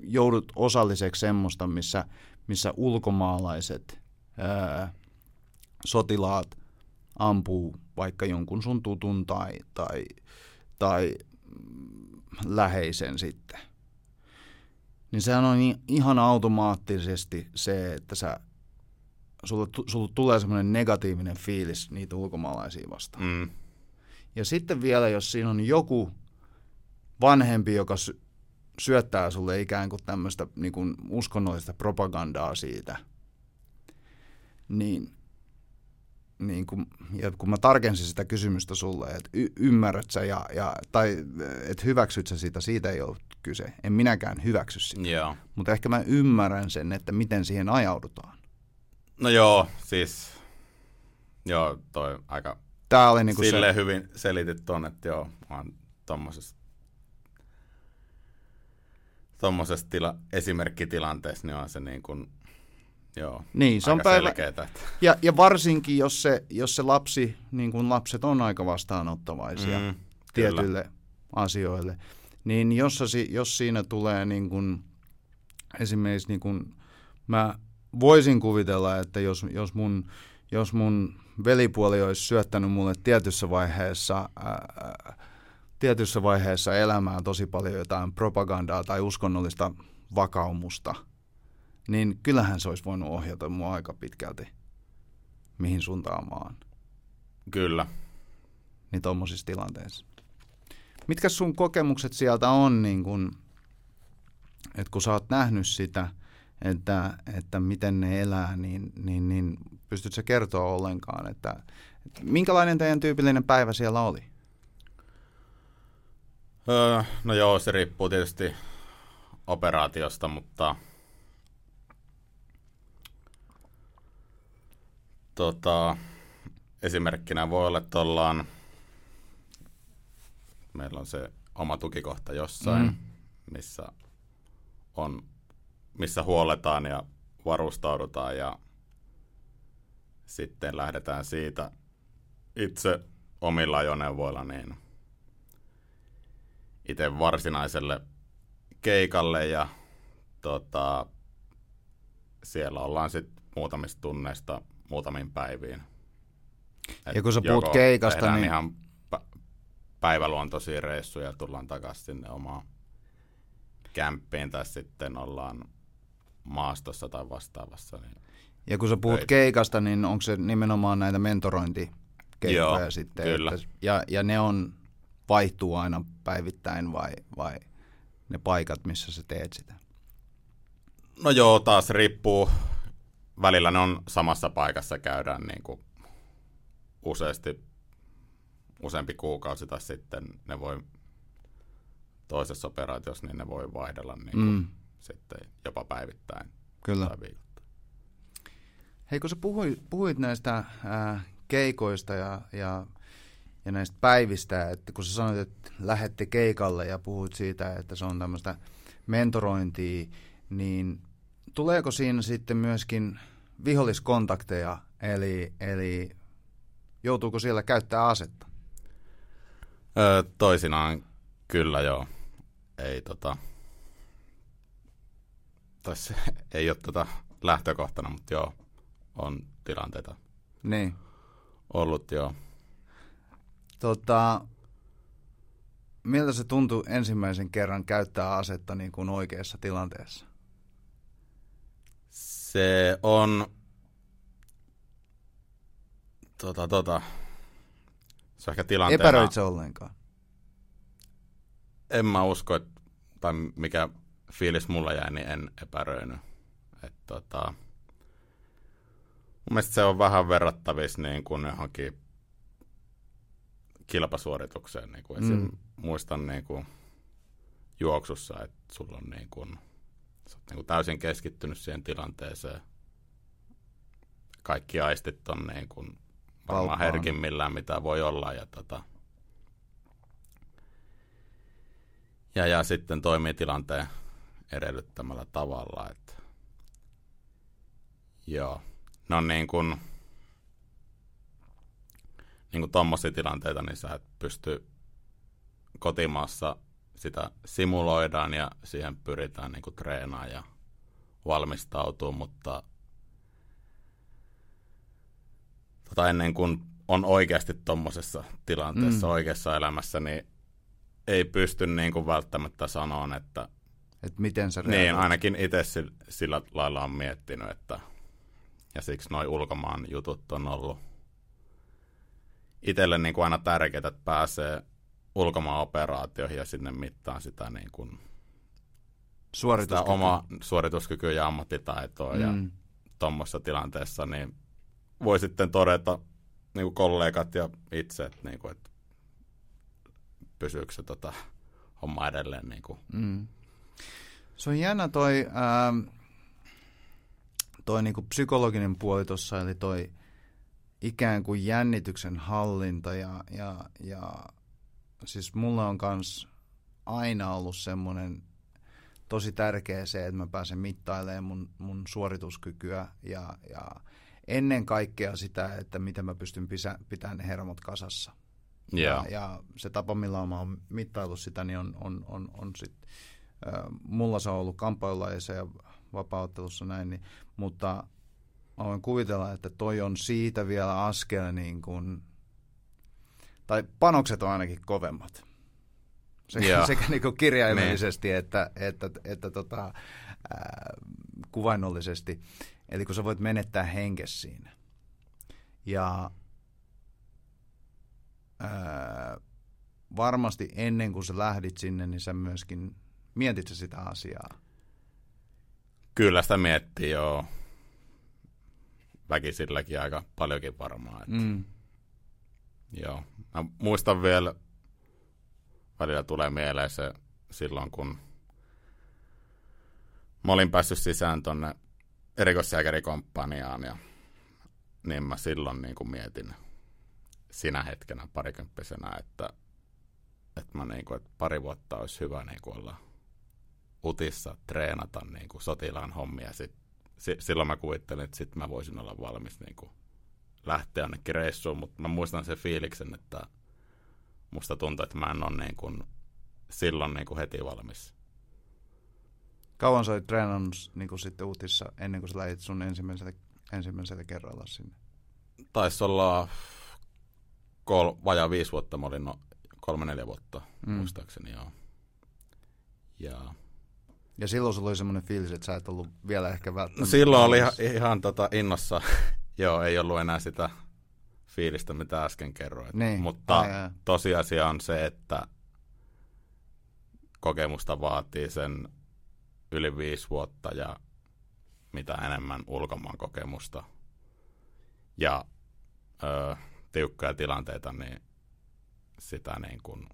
joudut osalliseksi semmoista, missä, missä ulkomaalaiset ää, sotilaat ampuu vaikka jonkun sun tutun tai, tai, tai läheisen sitten. Niin sehän on ihan automaattisesti se, että sä, sulle, sulle tulee semmoinen negatiivinen fiilis niitä ulkomaalaisia vastaan. Mm. Ja sitten vielä, jos siinä on joku vanhempi, joka syöttää sulle ikään kuin tämmöistä niin kuin uskonnollista propagandaa siitä, niin, niin kun, ja kun mä tarkensin sitä kysymystä sulle, että y- ymmärrät sä ja, ja, tai että hyväksyt sä sitä, siitä ei ole kyse. En minäkään hyväksy sitä. Joo. Mutta ehkä mä ymmärrän sen, että miten siihen ajaudutaan. No joo, siis joo, toi aika Tää oli niinku silleen se... hyvin selitit ton, että joo, mä oon tommosessa tuommoisessa tila, esimerkkitilanteessa niin on se niin kuin, joo, niin, se on päivä... selkeätä. Ja, ja varsinkin, jos se, jos se lapsi, niin kuin lapset on aika vastaanottavaisia mm, tietyille kyllä. asioille, niin jos, jos siinä tulee niin kuin, esimerkiksi niin kuin, mä voisin kuvitella, että jos, jos mun jos mun velipuoli olisi syöttänyt mulle tietyssä vaiheessa ää, tietyssä vaiheessa elämää tosi paljon jotain propagandaa tai uskonnollista vakaumusta, niin kyllähän se olisi voinut ohjata mua aika pitkälti mihin suuntaamaan. Kyllä. Niin tuommoisissa tilanteissa. Mitkä sun kokemukset sieltä on, niin kun, että kun sä oot nähnyt sitä, että, että miten ne elää, niin, niin, niin pystytkö kertoa ollenkaan, että, että minkälainen teidän tyypillinen päivä siellä oli? Öö, no joo, se riippuu tietysti operaatiosta, mutta tota, esimerkkinä voi olla, että ollaan, meillä on se oma tukikohta jossain, mm. missä on, missä huoletaan ja varustaudutaan ja sitten lähdetään siitä itse omilla ajoneuvoilla niin itse varsinaiselle keikalle ja tota, siellä ollaan sitten muutamista tunneista muutamiin päiviin. Et ja kun sä puhut keikasta, niin... ihan päiväluontoisia reissuja tullaan takaisin sinne omaan kämppiin tai sitten ollaan maastossa tai vastaavassa. Niin ja kun sä puhut töitä. keikasta, niin onko se nimenomaan näitä mentorointikeikkoja Joo, sitten? Kyllä. Että, ja, ja ne on, vaihtuu aina päivittäin vai, vai ne paikat, missä sä teet sitä? No joo, taas riippuu. Välillä ne on samassa paikassa, käydään niin kuin useasti useampi kuukausi tai sitten ne voi toisessa operaatiossa, niin ne voi vaihdella niin kuin mm. sitten jopa päivittäin Kyllä. tai viikoittain. Hei, kun sä puhuit, puhuit näistä ää, keikoista ja, ja, ja näistä päivistä, että kun sä sanoit, että lähette keikalle ja puhuit siitä, että se on tämmöistä mentorointia, niin tuleeko siinä sitten myöskin viholliskontakteja, eli, eli joutuuko siellä käyttää asetta? Öö, toisinaan kyllä joo. Ei tota... Tässä ei ole tota lähtökohtana, mutta joo, on tilanteita niin. ollut joo. Tota, miltä se tuntui ensimmäisen kerran käyttää asetta niin kuin oikeassa tilanteessa? Se on tota, tota, se on ehkä tilanteena... Epäröit se ollenkaan? En mä usko, että, tai mikä fiilis mulla jäi, niin en epäröinyt. Et, tota, mun mielestä se on vähän verrattavissa niin kuin johonkin kilpasuoritukseen. Niin kuin mm. Muistan niin kuin juoksussa, että sulla on niin kuin, niin kuin täysin keskittynyt siihen tilanteeseen. Kaikki aistit on niin kuin varmaan herkimmillään, mitä voi olla. Ja, tota, ja, ja sitten toimii tilanteen edellyttämällä tavalla. Että, joo, no niin kuin, niin kuin tilanteita, niin sä et pysty kotimaassa sitä simuloidaan ja siihen pyritään niin kuin treenaamaan ja valmistautuu, mutta tota ennen kuin on oikeasti tuommoisessa tilanteessa mm. oikeassa elämässä, niin ei pysty niin kuin välttämättä sanoa, että... Että miten se Niin, ainakin itse sillä, sillä lailla on miettinyt, että... Ja siksi nuo ulkomaan jutut on ollut itselle niin kuin aina tärkeää, että pääsee ulkomaan operaatioihin ja sinne mittaan sitä niin kuin Suorituskyky. oma suorituskykyä ja ammattitaitoa mm. ja tuommoisessa tilanteessa, niin voi sitten todeta niin kuin kollegat ja itse, että, niin kuin, että pysyykö se tota, homma edelleen. Niin kuin. Mm. Se on jännä toi, ähm, toi niin kuin psykologinen puoli tuossa, eli toi ikään kuin jännityksen hallinta ja, ja, ja siis mulla on kans aina ollut semmoinen tosi tärkeä se, että mä pääsen mittailemaan mun, mun suorituskykyä ja, ja ennen kaikkea sitä, että miten mä pystyn pisä, pitämään ne hermot kasassa. Yeah. Ja, ja se tapa, millä mä oon mittaillut sitä, niin on, on, on, on sit, äh, mulla se on ollut kamppailulajeissa ja vapauttelussa näin, niin, mutta mä voin kuvitella, että toi on siitä vielä askel niin kuin, tai panokset on ainakin kovemmat. Sekä, yeah. sekä niin kuin kirjaimellisesti niin. että, että, että, että tota, äh, kuvainnollisesti. Eli kun sä voit menettää henkes siinä. Ja ää, varmasti ennen kuin sä lähdit sinne, niin sä myöskin mietit sä sitä asiaa. Kyllä sitä miettii, joo. Väkisilläkin aika paljonkin varmaan. Että. Mm. Joo. Mä muistan vielä, välillä tulee mieleen se silloin, kun mä olin päässyt sisään tonne erikoisjääkärikomppaniaan ja niin mä silloin niin kuin mietin sinä hetkenä parikymppisenä, että, että, mä niin kuin, että pari vuotta olisi hyvä niin kuin olla utissa, treenata niin kuin sotilaan hommia. Sit, silloin mä kuvittelin, että sitten mä voisin olla valmis niin kuin lähteä ainakin reissuun, mutta mä muistan sen fiiliksen, että musta tuntuu, että mä en ole niin kuin silloin niin kuin heti valmis. Kauan sä olit treenannut niin kuin sitten uutissa ennen kuin sä lähdit sun ensimmäisellä, ensimmäisellä kerralla sinne? Taisi olla kol, vajaa viisi vuotta, mä olin no, kolme neljä vuotta mm. muistaakseni, joo. Ja, ja silloin sulla oli semmoinen fiilis, että sä et ollut vielä ehkä välttämättä... No silloin oli ihan, ihan tota innossa, joo, ei ollut enää sitä fiilistä, mitä äsken kerroin. Niin. Mutta ai, ai. tosiasia on se, että kokemusta vaatii sen yli viisi vuotta ja mitä enemmän ulkomaan kokemusta ja ö, tiukkoja tilanteita, niin sitä niin kuin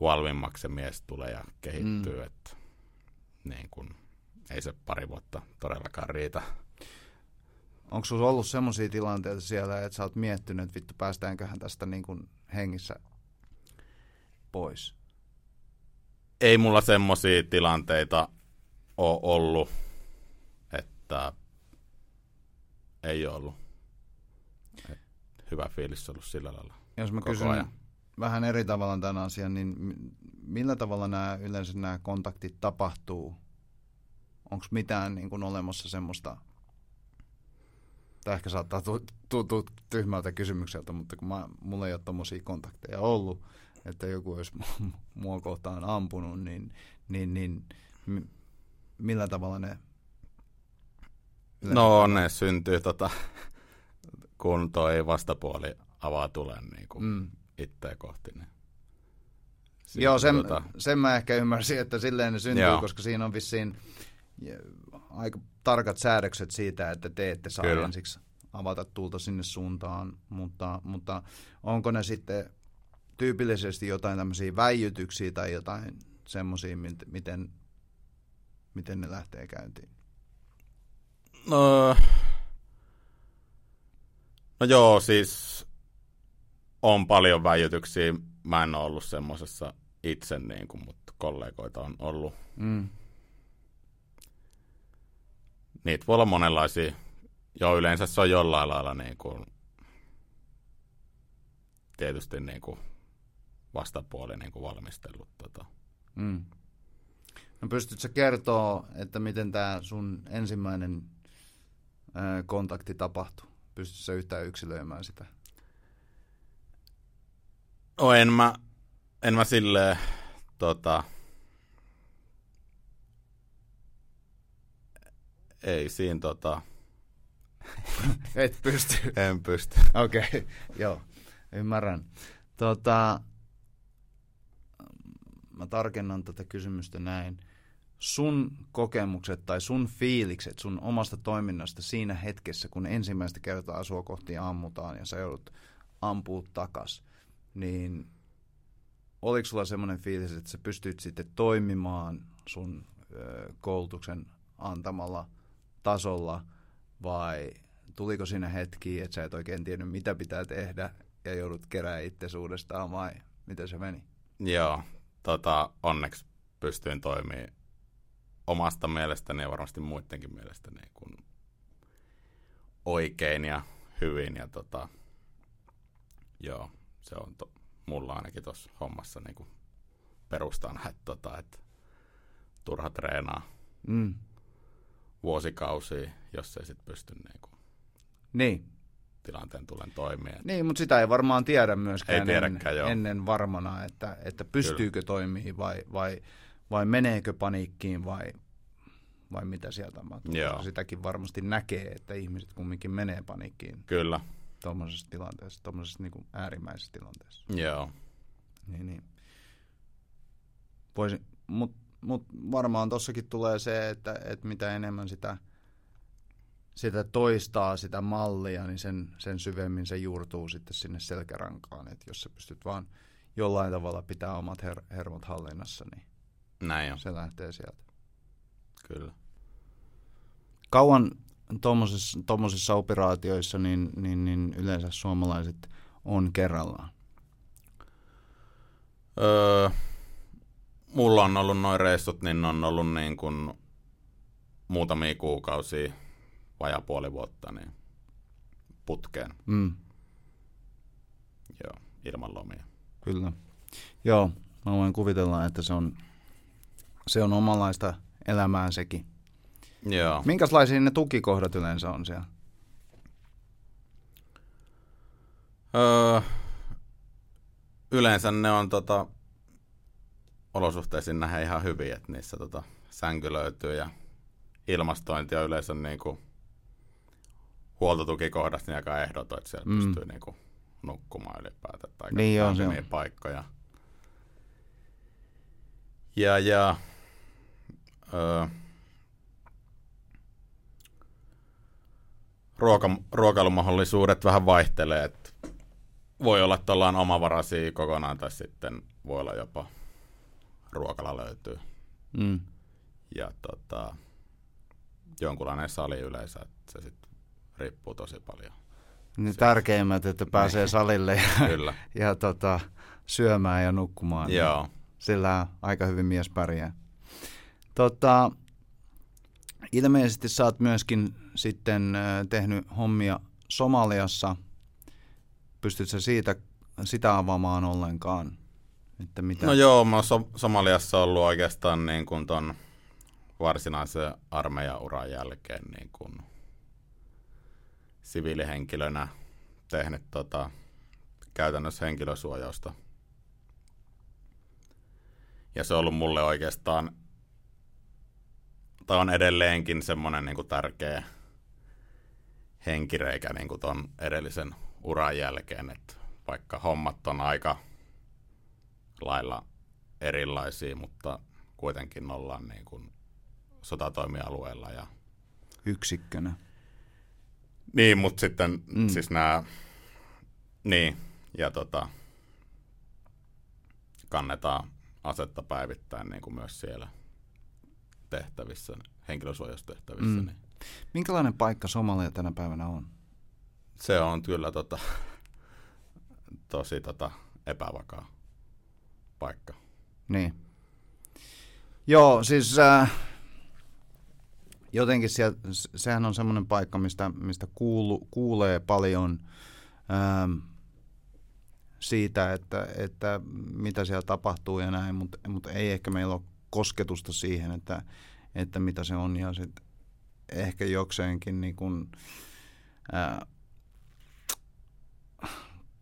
valvimmaksi se mies tulee ja kehittyy, mm. että niin kuin, ei se pari vuotta todellakaan riitä. Onko sinulla ollut sellaisia tilanteita siellä, että sä oot miettinyt, että vittu päästäänköhän tästä niin kuin hengissä pois? Ei mulla semmoisia tilanteita ole ollut, että ei ole ollut. Et hyvä fiilis ollut sillä lailla. Jos mä kysyn ajan. vähän eri tavalla tämän asian, niin millä tavalla nämä yleensä nämä kontaktit tapahtuu? Onko mitään niin kuin olemassa semmoista Tämä ehkä saattaa tuntua tyhmältä kysymykseltä, mutta kun mä, mulla ei ole tommosia kontakteja ollut, että joku olisi mua kohtaan ampunut, niin, niin, niin millä tavalla ne... No ne syntyy tota, kun toi vastapuoli avaa tulen niin kuin mm. itseä kohti. Niin Joo, sen, tota... sen mä ehkä ymmärsin, että silleen ne syntyy, Joo. koska siinä on vissiin aika tarkat säädökset siitä, että te ette saa Kyllä. ensiksi avata tulta sinne suuntaan, mutta, mutta onko ne sitten tyypillisesti jotain tämmöisiä väijytyksiä tai jotain semmoisia, miten, miten ne lähtee käyntiin? No, no joo, siis on paljon väijytyksiä. Mä en ole ollut semmoisessa itse, niin kuin, mutta kollegoita on ollut. Mm niitä voi olla monenlaisia. Jo yleensä se on jollain lailla niin kuin, tietysti niin kuin vastapuoli niin kuin valmistellut. Tota. Mm. No pystytkö kertoa, että miten tämä sun ensimmäinen ää, kontakti tapahtui? Pystytkö yhtään yksilöimään sitä? No en mä, en mä silleen, tota, ei siinä tota... Et pysty? en pysty. Okei, okay. joo, ymmärrän. Tota, mä tarkennan tätä kysymystä näin. Sun kokemukset tai sun fiilikset sun omasta toiminnasta siinä hetkessä, kun ensimmäistä kertaa sua kohti ammutaan ja sä joudut ampuu takas, niin oliko sulla semmoinen fiilis, että sä pystyt sitten toimimaan sun koulutuksen antamalla – tasolla vai tuliko siinä hetki, että sä et oikein tiennyt, mitä pitää tehdä ja joudut kerää itse uudestaan vai miten se meni? Joo, tota, onneksi pystyin toimimaan omasta mielestäni ja varmasti muidenkin mielestä niin kuin oikein ja hyvin. Ja tota, joo, se on to, mulla ainakin tuossa hommassa niin kuin perustana, että, tota, että turha treenaa. Mm vuosikausia, jos ei sitten pysty niin kuin niin. tilanteen tulen toimia. Niin, mutta sitä ei varmaan tiedä myöskään ei ennen, ennen varmana, että, että pystyykö toimii vai, vai, vai meneekö paniikkiin vai, vai mitä sieltä Joo. Sitäkin varmasti näkee, että ihmiset kumminkin menee paniikkiin. Kyllä. Tuommoisessa tilanteessa, tuommoisessa niin äärimmäisessä tilanteessa. Joo. Niin, niin. Voisin, mutta mutta varmaan tossakin tulee se, että, että mitä enemmän sitä, sitä toistaa sitä mallia, niin sen, sen syvemmin se juurtuu sitten sinne selkärankaan. Että jos sä pystyt vaan jollain tavalla pitää omat her- hermot hallinnassa, niin Näin on, se lähtee sieltä. kyllä. Kauan tuommoisissa operaatioissa niin, niin, niin yleensä suomalaiset on kerrallaan. Öö, mulla on ollut noin reissut, niin on ollut niin kuin muutamia kuukausia, vajaa puoli vuotta, niin putkeen, Mm, joo, ilman lomia. kyllä. Joo, mä voin kuvitella, että se on, se on omanlaista elämää sekin. Joo. Minkälaisia ne tukikohdat yleensä on siellä? Öö, yleensä ne on tota, olosuhteisiin nähdä ihan hyviä, että niissä tota, sänky löytyy ja ilmastointi on yleensä niinku huoltotukikohdasta niin aika ehdoton, että siellä Mm. pystyy niinku nukkumaan ylipäätään tai Niin on, se on. paikkoja. Ja, ja öö, ruoka, ruokailumahdollisuudet vähän vaihtelee, että voi olla, että ollaan omavaraisia kokonaan tai sitten voi olla jopa ruokala löytyy Mm. ja tota, jonkunlainen sali yleensä, että se sitten riippuu tosi paljon. Ne tärkeimmät, että pääsee salille ja, Kyllä, ja tota, syömään ja nukkumaan. niin joo. Sillä aika hyvin mies pärjää. Tota, ilmeisesti sä oot myöskin sitten tehnyt hommia Somaliassa. Pystytkö siitä, sitä avaamaan ollenkaan? Että mitä? No joo, mä oon so- Somaliassa ollut oikeastaan niin kuin ton varsinaisen armeijauran jälkeen niin kuin siviilihenkilönä tehnyt tota, käytännössä henkilösuojausta. Ja se on ollut mulle oikeastaan, tai on edelleenkin semmoinen niin kuin tärkeä henkireikä niin kuin ton edellisen uran jälkeen, että vaikka hommat on aika lailla erilaisia, mutta kuitenkin ollaan niin kuin sotatoimialueella. Ja... Yksikkönä. Niin, mutta sitten Mm. siis nämä, niin, ja tota, kannetaan asetta päivittäin niin kuin myös siellä tehtävissä, henkilösuojaustehtävissä, Mm. mm. niin Minkälainen paikka Somalia tänä päivänä on? se on kyllä tota, tosi tota, epävakaa paikka. Niin. Joo, siis äh, jotenkin siellä, sehän on semmoinen paikka, mistä, mistä kuulu, kuulee paljon ähm, siitä, että, että mitä siellä tapahtuu ja näin, mutta, mutta ei ehkä meillä ole kosketusta siihen, että, että mitä se on ja sit ehkä jokseenkin niin kuin, äh,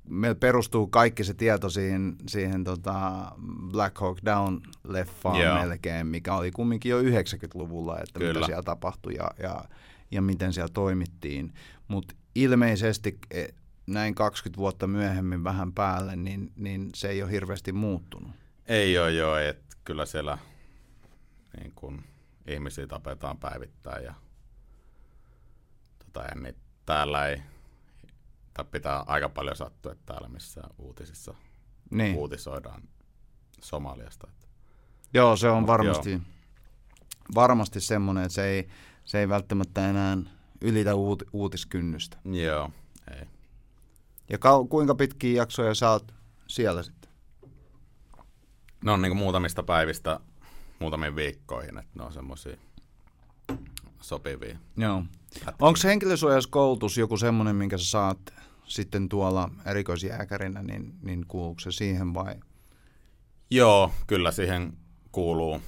meillä perustuu kaikki se tieto siihen, siihen tota Black Hawk Down-leffaan Joo. melkein, mikä oli kumminkin jo 90-luvulla, että mitä Kyllä. siellä tapahtui ja, ja, ja miten siellä toimittiin. Mutta ilmeisesti e, näin 20 vuotta myöhemmin vähän päälle, niin, niin se ei ole hirveästi muuttunut. Ei ole joo, että kyllä siellä niin kun, ihmisiä tapetaan päivittäin ja tota, niin, täällä ei, tai pitää aika paljon sattua, että täällä missä uutisissa Niin. uutisoidaan Somaliasta. Että, Joo, se on varmasti, varmasti semmoinen, että se ei, se ei välttämättä enää ylitä uut, uutiskynnystä. joo, ei. Ja kau- kuinka pitkiä jaksoja sä oot siellä sitten? Ne on niin kuin muutamista päivistä muutamiin viikkoihin, että ne on semmoisia sopivia. Joo. Onko henkilösuojauskoulutus joku semmoinen, minkä sä saat sitten tuolla erikoisjääkärinä, niin, niin kuuluuko se siihen vai? Joo, kyllä siihen kuuluu.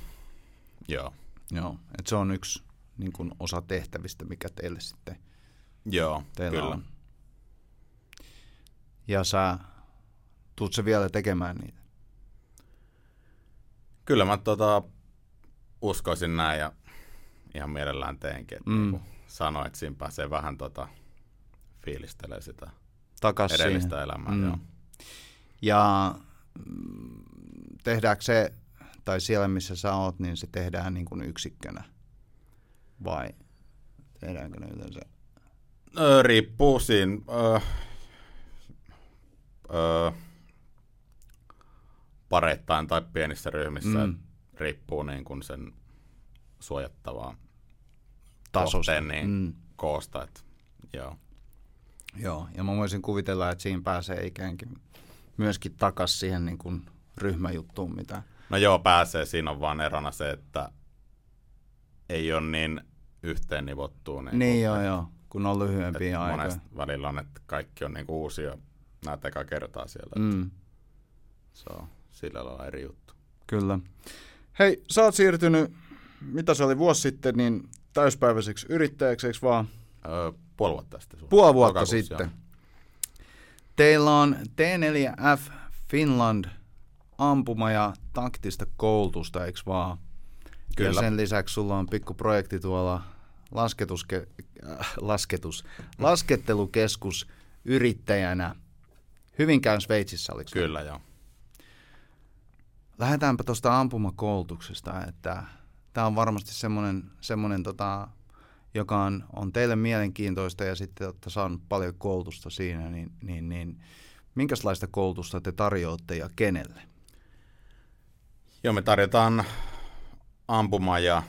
Joo, Joo, että se on yksi niin kuin osa tehtävistä, mikä teille sitten joo, teillä kyllä. on. Ja sä, tuut sä vielä tekemään niitä? Kyllä mä tota, uskoisin näin ja ihan mielellään teenkin. Että Mm. mm. niin sanoin, että siinä pääsee vähän tota, fiilistelee sitä Takas edellistä siihen. elämää. Mm. Joo. Ja mm, tehdäänkö se, tai siellä missä sä oot, niin se tehdään niin kuin yksikkönä? Vai tehdäänkö ne yleensä? Öö, riippuu siinä. Öö, öö, pareittain tai pienissä ryhmissä, Mm. riippuu niin kuin sen suojattavaa Tasosta. kohteen niin Mm. koosta. Et, joo. Joo, ja mä voisin kuvitella, että siinä pääsee ikäänkin myöskin takas siihen niin kuin ryhmäjuttuun, mitä... No joo, pääsee. Siinä on vaan erona se, että ei ole niin yhteen nivottua. Niin, Niin joo, joo, kun on lyhyempiä aikoja. monesti välillä on, että kaikki on niin kuin uusia. Näet eka kertaa siellä. Mm. Se on sillä lailla eri juttu. kyllä. Hei, sä oot siirtynyt, mitä se oli vuosi sitten, niin täyspäiväiseksi yrittäjäksi, vaan? Öö, puoli vuotta sitten. Puoli vuotta sitten. Teillä on T4F Finland ampuma- ja taktista koulutusta, eikö vaan? Ja Kyllä. sen lisäksi sulla on pikku projekti tuolla lasketuske, äh, lasketus, laskettelukeskus yrittäjänä Hyvinkään Sveitsissä, oliko? Kyllä, joo. Lähdetäänpä tuosta ampumakoulutuksesta, että tämä on varmasti semmoinen, semmoinen tota, joka on, on teille mielenkiintoista ja sitten olette saanut paljon koulutusta siinä, niin, niin, niin minkälaista koulutusta te tarjoatte ja kenelle? Joo, me tarjotaan ampuma- ja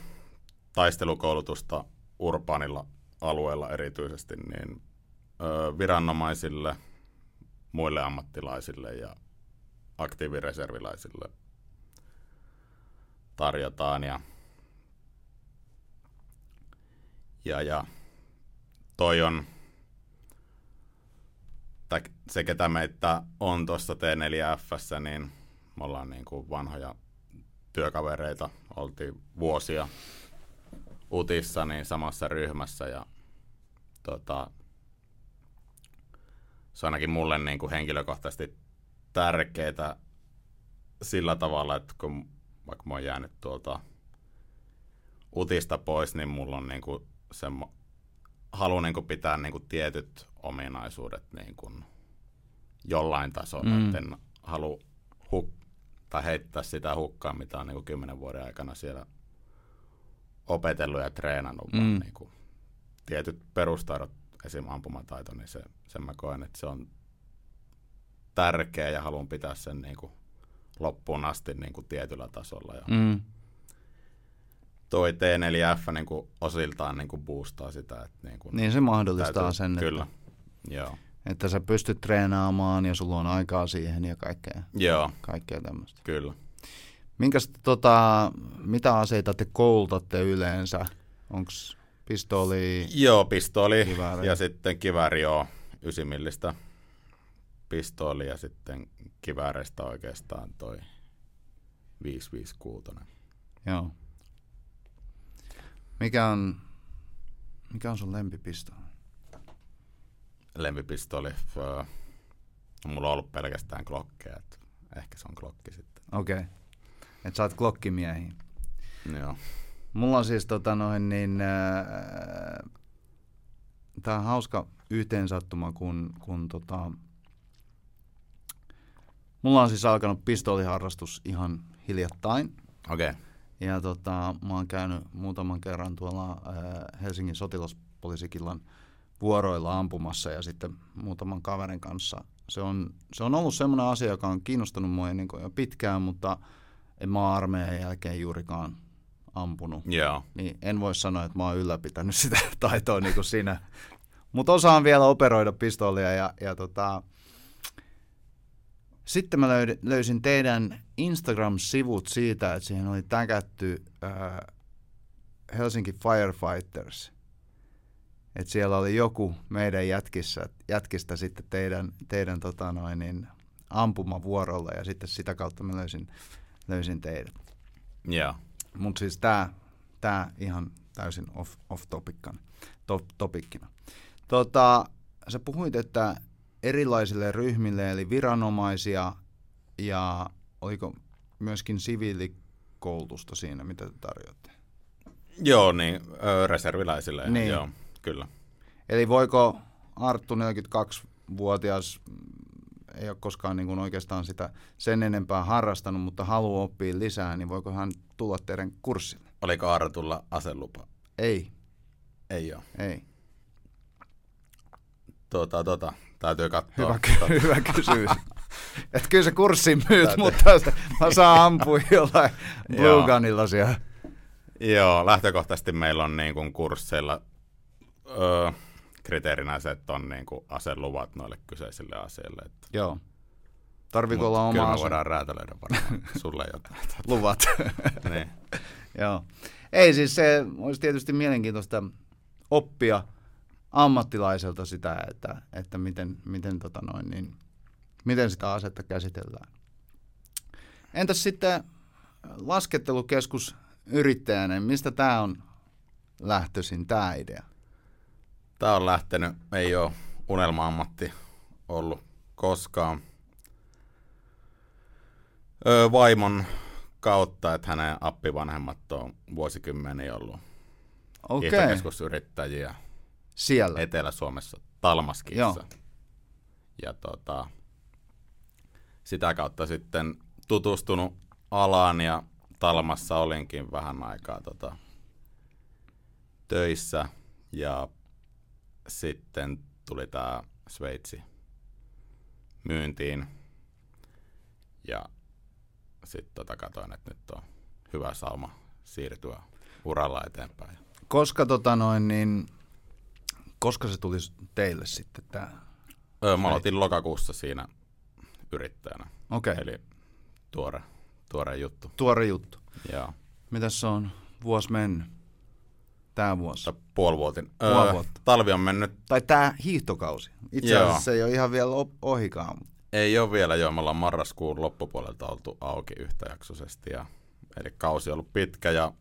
taistelukoulutusta urbaanilla alueella erityisesti niin ö, viranomaisille, muille ammattilaisille ja aktiivireserviläisille tarjotaan. Ja, ja, ja toi on tai se, ketä meitä on tuossa T4Fssä, niin me ollaan niin kuin vanhoja työkavereita. Oltiin vuosia Utissa niin samassa ryhmässä ja tota, se on ainakin mulle niin kuin henkilökohtaisesti tärkeää sillä tavalla, että kun vaikka mä oon jäänyt tuolta Utista pois, niin mulla on niin kuin semmo, halu niin kuin pitää niin kuin tietyt ominaisuudet niin kuin jollain tasolla, Mm. mm. etten halua huk- tai heittää sitä hukkaan, mitä on niin kuin kymmenen vuoden aikana siellä opetellut ja treenannut. Mm. vaan niin kuin tietyt perustaidot, esim. ampumataito, niin se, sen mä koen, että se on tärkeä ja haluan pitää sen niin kuin loppuun asti niin kuin tietyllä tasolla. Ja Mm. Toi T4F niin kuin osiltaan niin kuin boostaa sitä. Että niin kuin Niin se mahdollistaa täytyy- sen, Kyllä, että, joo. että sä pystyt treenaamaan ja sulla on aikaa siihen ja kaikkea, Joo, kaikkea tämmöistä. kyllä. Minkäs, tota, mitä aseita te koulutatte yleensä? Onko pistooli? Joo, pistooli Kivääri. ja sitten kivääri joo, 9 millistä pistooli ja sitten kivääreistä oikeastaan toi 556. Joo. Mikä on, mikä on sun lempipistooli? Lempipistooli, öö, mulla on ollut pelkästään klokkeja, että ehkä se on klokki sitten. Okei. Okay. Et sä oot klokkimiehiä. Joo, Mulla on siis tota noin niin, äh, tää on hauska yhteensattuma, kun, kun tota, mulla on siis alkanut pistooliharrastus ihan hiljattain. okei. Okay. Ja tota, mä oon käynyt muutaman kerran tuolla äh, Helsingin sotilaspoliisikillan vuoroilla ampumassa ja sitten muutaman kaverin kanssa. Se on, se on ollut semmoinen asia, joka on kiinnostanut mua niin jo pitkään, mutta en mä armeijan jälkeen juurikaan ampunut. Joo, Niin en voi sanoa, että mä oon ylläpitänyt sitä taitoa niin kuin sinä. Mutta osaan vielä operoida pistoolia ja, ja tota, sitten mä löydin, löysin teidän Instagram-sivut siitä, että siihen oli täkätty äh, Helsinki Firefighters. Että siellä oli joku meidän jätkissä, jätkistä sitten teidän, teidän tota noin, niin, ampumavuorolla ja sitten sitä kautta mä löysin, löysin teidät. joo, Mutta siis tämä tää ihan täysin off, off topikkana, top, topikkina. Tota, sä puhuit, että erilaisille ryhmille, eli viranomaisia ja oliko myöskin siviilikoulutusta siinä, mitä te tarjoatte? joo niin reserviläisille, Niin. joo, kyllä. Eli voiko Arttu 42-vuotias, mm, ei ole koskaan niin kuin oikeastaan sitä sen enempää harrastanut, mutta haluaa oppia lisää, niin voiko hän tulla teidän kurssille? Oliko Artulla aselupa? Ei, Ei ole. ei. Tota, tota, täytyy katsoa. Hyvä, ky- hyvä kysymys. että kyllä se kurssin myyt, mutta se, mä saan ampua jollain Blue Gunilla siellä. Joo, lähtökohtaisesti meillä on niin kuin kursseilla öö, kriteerinä se, että on niin kuin aseluvat noille kyseisille aseille. Että. Joo. Tarviiko olla oma kyllä ase? voidaan räätälöidä varmaan sulle jotain. Luvat. niin. Joo. Ei siis se olisi tietysti mielenkiintoista oppia ammattilaiselta sitä, että, että miten, miten, tota noin, niin, miten sitä asetta käsitellään. Entäs sitten laskettelukeskus yrittäjänä, mistä tämä on lähtöisin, tämä idea? Tämä on lähtenyt, ei ole unelma-ammatti ollut koskaan. Öö, vaimon kautta, että hänen appivanhemmat on vuosikymmeniä ollut Okei, hiihtokeskusyrittäjiä siellä. Etelä-Suomessa Talmaskissa. Joo. Ja tota, sitä kautta sitten tutustunut alaan ja Talmassa olinkin vähän aikaa tota, töissä ja sitten tuli tämä Sveitsi myyntiin ja sitten tota katsoin, että nyt on hyvä sauma siirtyä uralla eteenpäin. Koska, tota noin, niin, koska se tuli teille sitten tämä? Öö, mä aloitin lokakuussa siinä yrittäjänä. Okei, Eli tuore, tuore juttu. tuore juttu. Joo. Mitäs se on vuosi mennyt? Tämä vuosi. Mutta puoli vuotin. Puoli vuotta. talvi on mennyt, Tai tämä hiihtokausi. Itse Joo. asiassa se ei ole ihan vielä ohikaan. mutta- ei ole vielä jo, me ollaan marraskuun loppupuolelta oltu auki yhtäjaksoisesti. Ja, eli kausi on ollut pitkä ja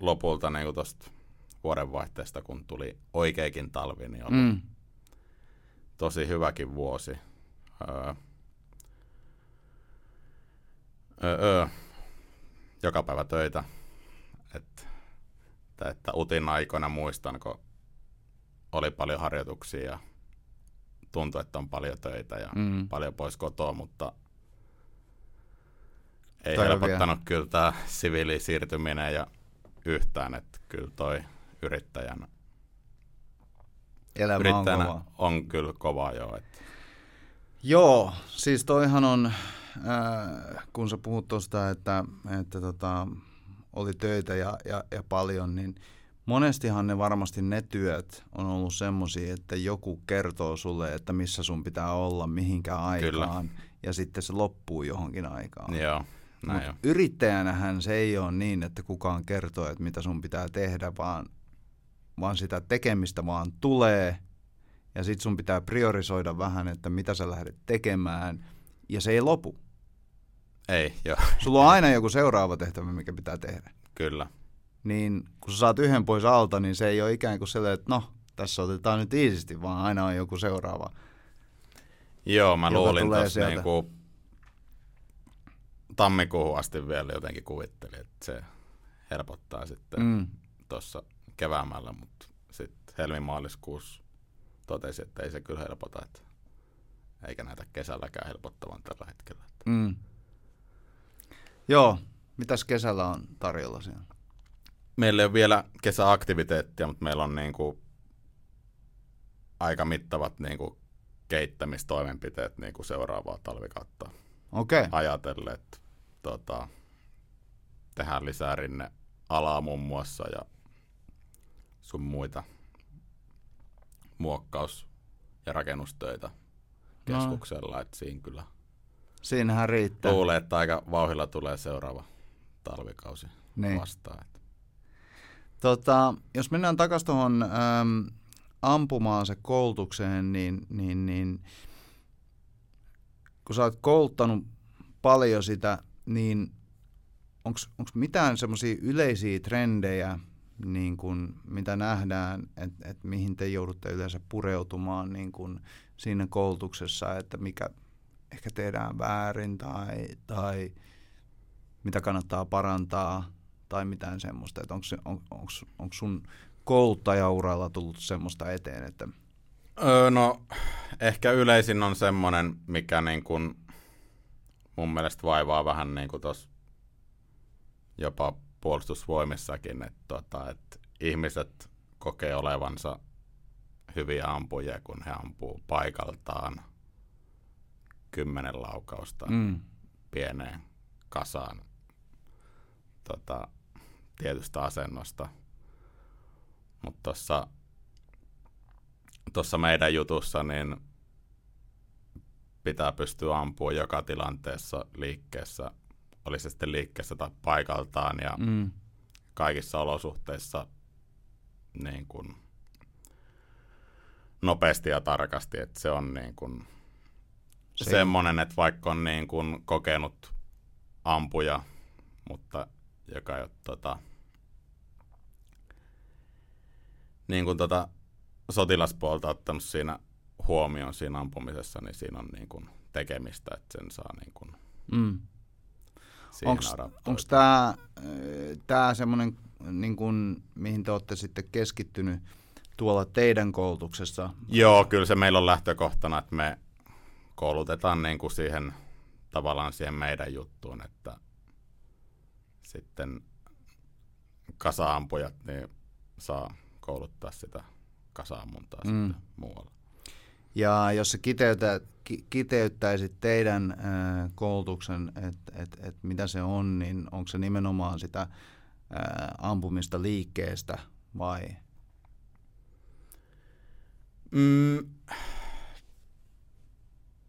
lopulta niin tuosta vuodenvaihteesta, kun tuli oikeakin talvi, niin oli mm. Tosi hyväkin vuosi. Öö, öö, öö. Joka päivä töitä. Et, että, että utin aikoina muistan, kun oli paljon harjoituksia ja tuntui, että on paljon töitä ja Mm. paljon pois kotoa, mutta ei Toi on helpottanut kyllä tämä siviilisiirtyminen ja yhtään, että kyllä toi yrittäjän, Elämä on yrittäjänä kovaa. on kyllä kova jo. Että Joo, siis toihan on, äh, kun sä puhut tuosta, että, että tota, oli töitä ja, ja, ja paljon, niin monestihan ne varmasti ne työt on ollut semmoisia, että joku kertoo sulle, että missä sun pitää olla, mihinkä aikaan, ja sitten se loppuu johonkin aikaan. joo, näin Mut on. yrittäjänähän se ei ole niin, että kukaan kertoo, että mitä sun pitää tehdä, vaan, vaan sitä tekemistä vaan tulee. Ja sit sun pitää priorisoida vähän, että mitä sä lähdet tekemään. Ja se ei lopu. Ei, joo, Sulla on aina joku seuraava tehtävä, mikä pitää tehdä. kyllä. Niin kun sä saat yhden pois alta, niin se ei ole ikään kuin sellainen, että no, tässä otetaan nyt iisisti, vaan aina on joku seuraava. Joo, mä luulin tuossa niinku tammikuuhun asti vielä jotenkin kuvittelin, että se helpottaa sitten. Mm. tuossa keväämällä, mutta sitten helmimaaliskuussa totesi, että ei se kyllä helpota, että eikä näitä kesälläkään helpottavan tällä hetkellä. Mm. Joo, mitäs kesällä on tarjolla siellä? Meillä ei ole vielä kesäaktiviteettia, mutta meillä on niinku aika mittavat niinku keittämistoimenpiteet niinku seuraavaa talvikautta Okei, okay. ajatellen, että tota, tehdään lisää rinne alaa muun muassa ja sun muita muokkaus- ja rakennustöitä keskuksella, että siinä kyllä siinähän riittää. luulee, että aika vauhilla tulee seuraava talvikausi Niin. vastaan. Että Tota, jos mennään takaisin tuohon ampumaan se koulutukseen, niin, niin, niin kun sä oot kouluttanut paljon sitä, niin onko mitään semmoisia yleisiä trendejä, niin kun, mitä nähdään, että et mihin te joudutte yleensä pureutumaan niin kun siinä koulutuksessa, että mikä ehkä tehdään väärin tai, tai mitä kannattaa parantaa tai mitään semmoista, että onko on, onks, onks sun kouluttajauralla tullut semmoista eteen, että Öö, no, ehkä yleisin on semmoinen, mikä niin kuin mun mielestä vaivaa vähän niin kuin tos jopa puolustusvoimissakin, että, tota, että ihmiset kokee olevansa hyviä ampujia, kun he ampuu paikaltaan kymmenen laukausta Mm. pieneen kasaan tota, tietystä asennosta. Mutta tuossa tossa meidän jutussa niin pitää pystyä ampua joka tilanteessa liikkeessä, oli se sitten liikkeessä tai paikaltaan ja Mm. kaikissa olosuhteissa niin kuin nopeasti ja tarkasti, että se on niin kuin Se- semmoinen, että vaikka on niin kuin kokenut ampuja, mutta joka ei ole tota, niin kuin tota sotilaspuolta ottanut siinä huomioon siinä ampumisessa, niin siinä on niin kuin tekemistä, että sen saa niin kuin Mm. Onko tämä tää semmoinen, niin kun, mihin te olette sitten keskittynyt tuolla teidän koulutuksessa? Joo, kyllä se meillä on lähtökohtana, että me koulutetaan niin kuin siihen tavallaan siihen meidän juttuun, että sitten kasaampujat niin saa kouluttaa sitä kasaammuntaa Mm. mm. sitten muualla. Ja jos sä kiteytä, ki, kiteyttäisit teidän äh, koulutuksen, että et, et mitä se on, niin onko se nimenomaan sitä äh, ampumista liikkeestä vai? Mm.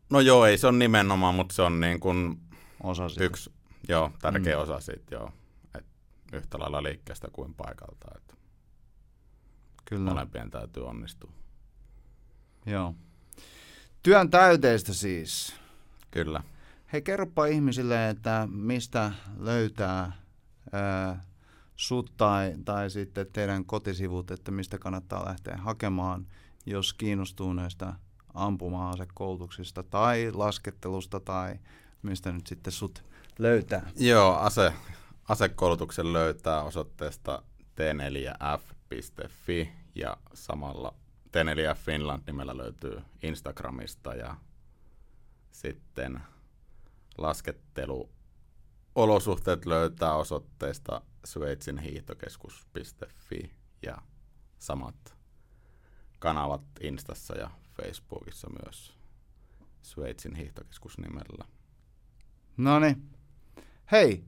No joo, ei se on nimenomaan, mutta se on niin kuin Osa sitä? yksi joo, tärkeä Mm. osa siitä, joo. Et yhtä lailla liikkeestä kuin paikalta, että Kyllä. molempien täytyy onnistua. Joo. Työn täyteistä siis. Kyllä. Hei, kerropa ihmisille, että mistä löytää ää, sut tai, tai sitten teidän kotisivut, että mistä kannattaa lähteä hakemaan, jos kiinnostuu näistä ampuma-asekoulutuksista tai laskettelusta tai mistä nyt sitten sut löytää. Joo, ase, asekoulutuksen löytää osoitteesta t4f.fi ja samalla T4F Finland nimellä löytyy Instagramista ja sitten laskettelu olosuhteet löytää osoitteesta Sveitsin hiihtokeskus.fi ja samat kanavat Instassa ja Facebookissa myös Sveitsin hiihtokeskus nimellä. No niin. Hei,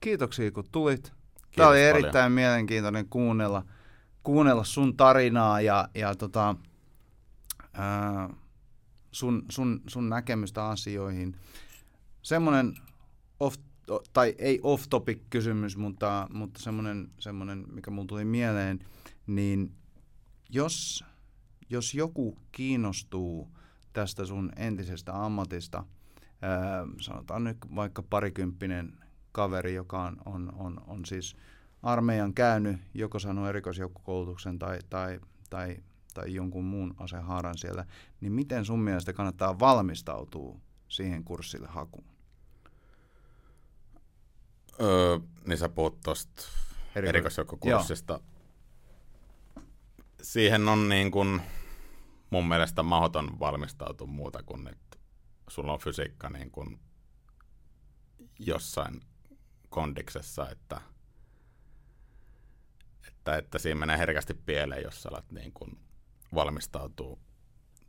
kiitoksia kun tulit. Tämä Kiitos oli paljon. erittäin mielenkiintoinen kuunnella, kuunnella sun tarinaa ja, ja tota, ää, sun, sun, sun näkemystä asioihin. Semmoinen off, tai ei off-topic kysymys, mutta, mutta semmoinen, semmoinen, mikä mulle tuli mieleen, niin jos, jos joku kiinnostuu tästä sun entisestä ammatista, ää, sanotaan nyt vaikka parikymppinen kaveri, joka on, on, on, on siis armeijan käynyt, joko saanut erikoisjoukkokoulutuksen tai, tai, tai, tai jonkun muun asehaaran siellä, niin miten sun mielestä kannattaa valmistautua siihen kurssille hakuun? Öö, niin sä puhut tuosta Eriko- erikoisjoukkokurssista. Siihen on niin kuin mun mielestä mahdoton valmistautua muuta kuin, että sulla on fysiikka niin kuin jossain kondiksessa, että, että, että siinä menee herkästi pieleen, jos sä alat niin kuin valmistautuu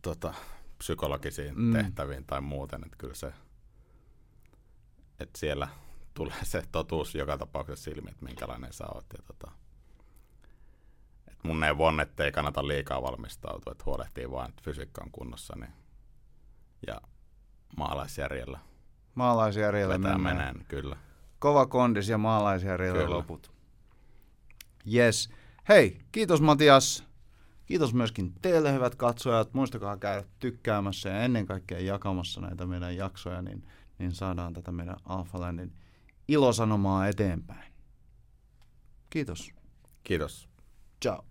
tota, psykologisiin Mm. tehtäviin tai muuten, että kyllä se, että siellä tulee se totuus joka tapauksessa silmi, että minkälainen sä oot. Ja tota, et mun neuvo on, että ei kannata liikaa valmistautua, että huolehtii vaan, että fysiikka on kunnossa niin, ja maalaisjärjellä Maalaisjärjellä vetää mennään. meneen, kyllä. Kova kondis ja maalaisjärjellä Kyllä. loput. Yes. Hei, kiitos Matias. Kiitos myöskin teille hyvät katsojat. Muistakaa käydä tykkäämässä ja ennen kaikkea jakamassa näitä meidän jaksoja, niin, niin saadaan tätä meidän Alpha Landin ilosanomaa eteenpäin. Kiitos. Kiitos. Ciao.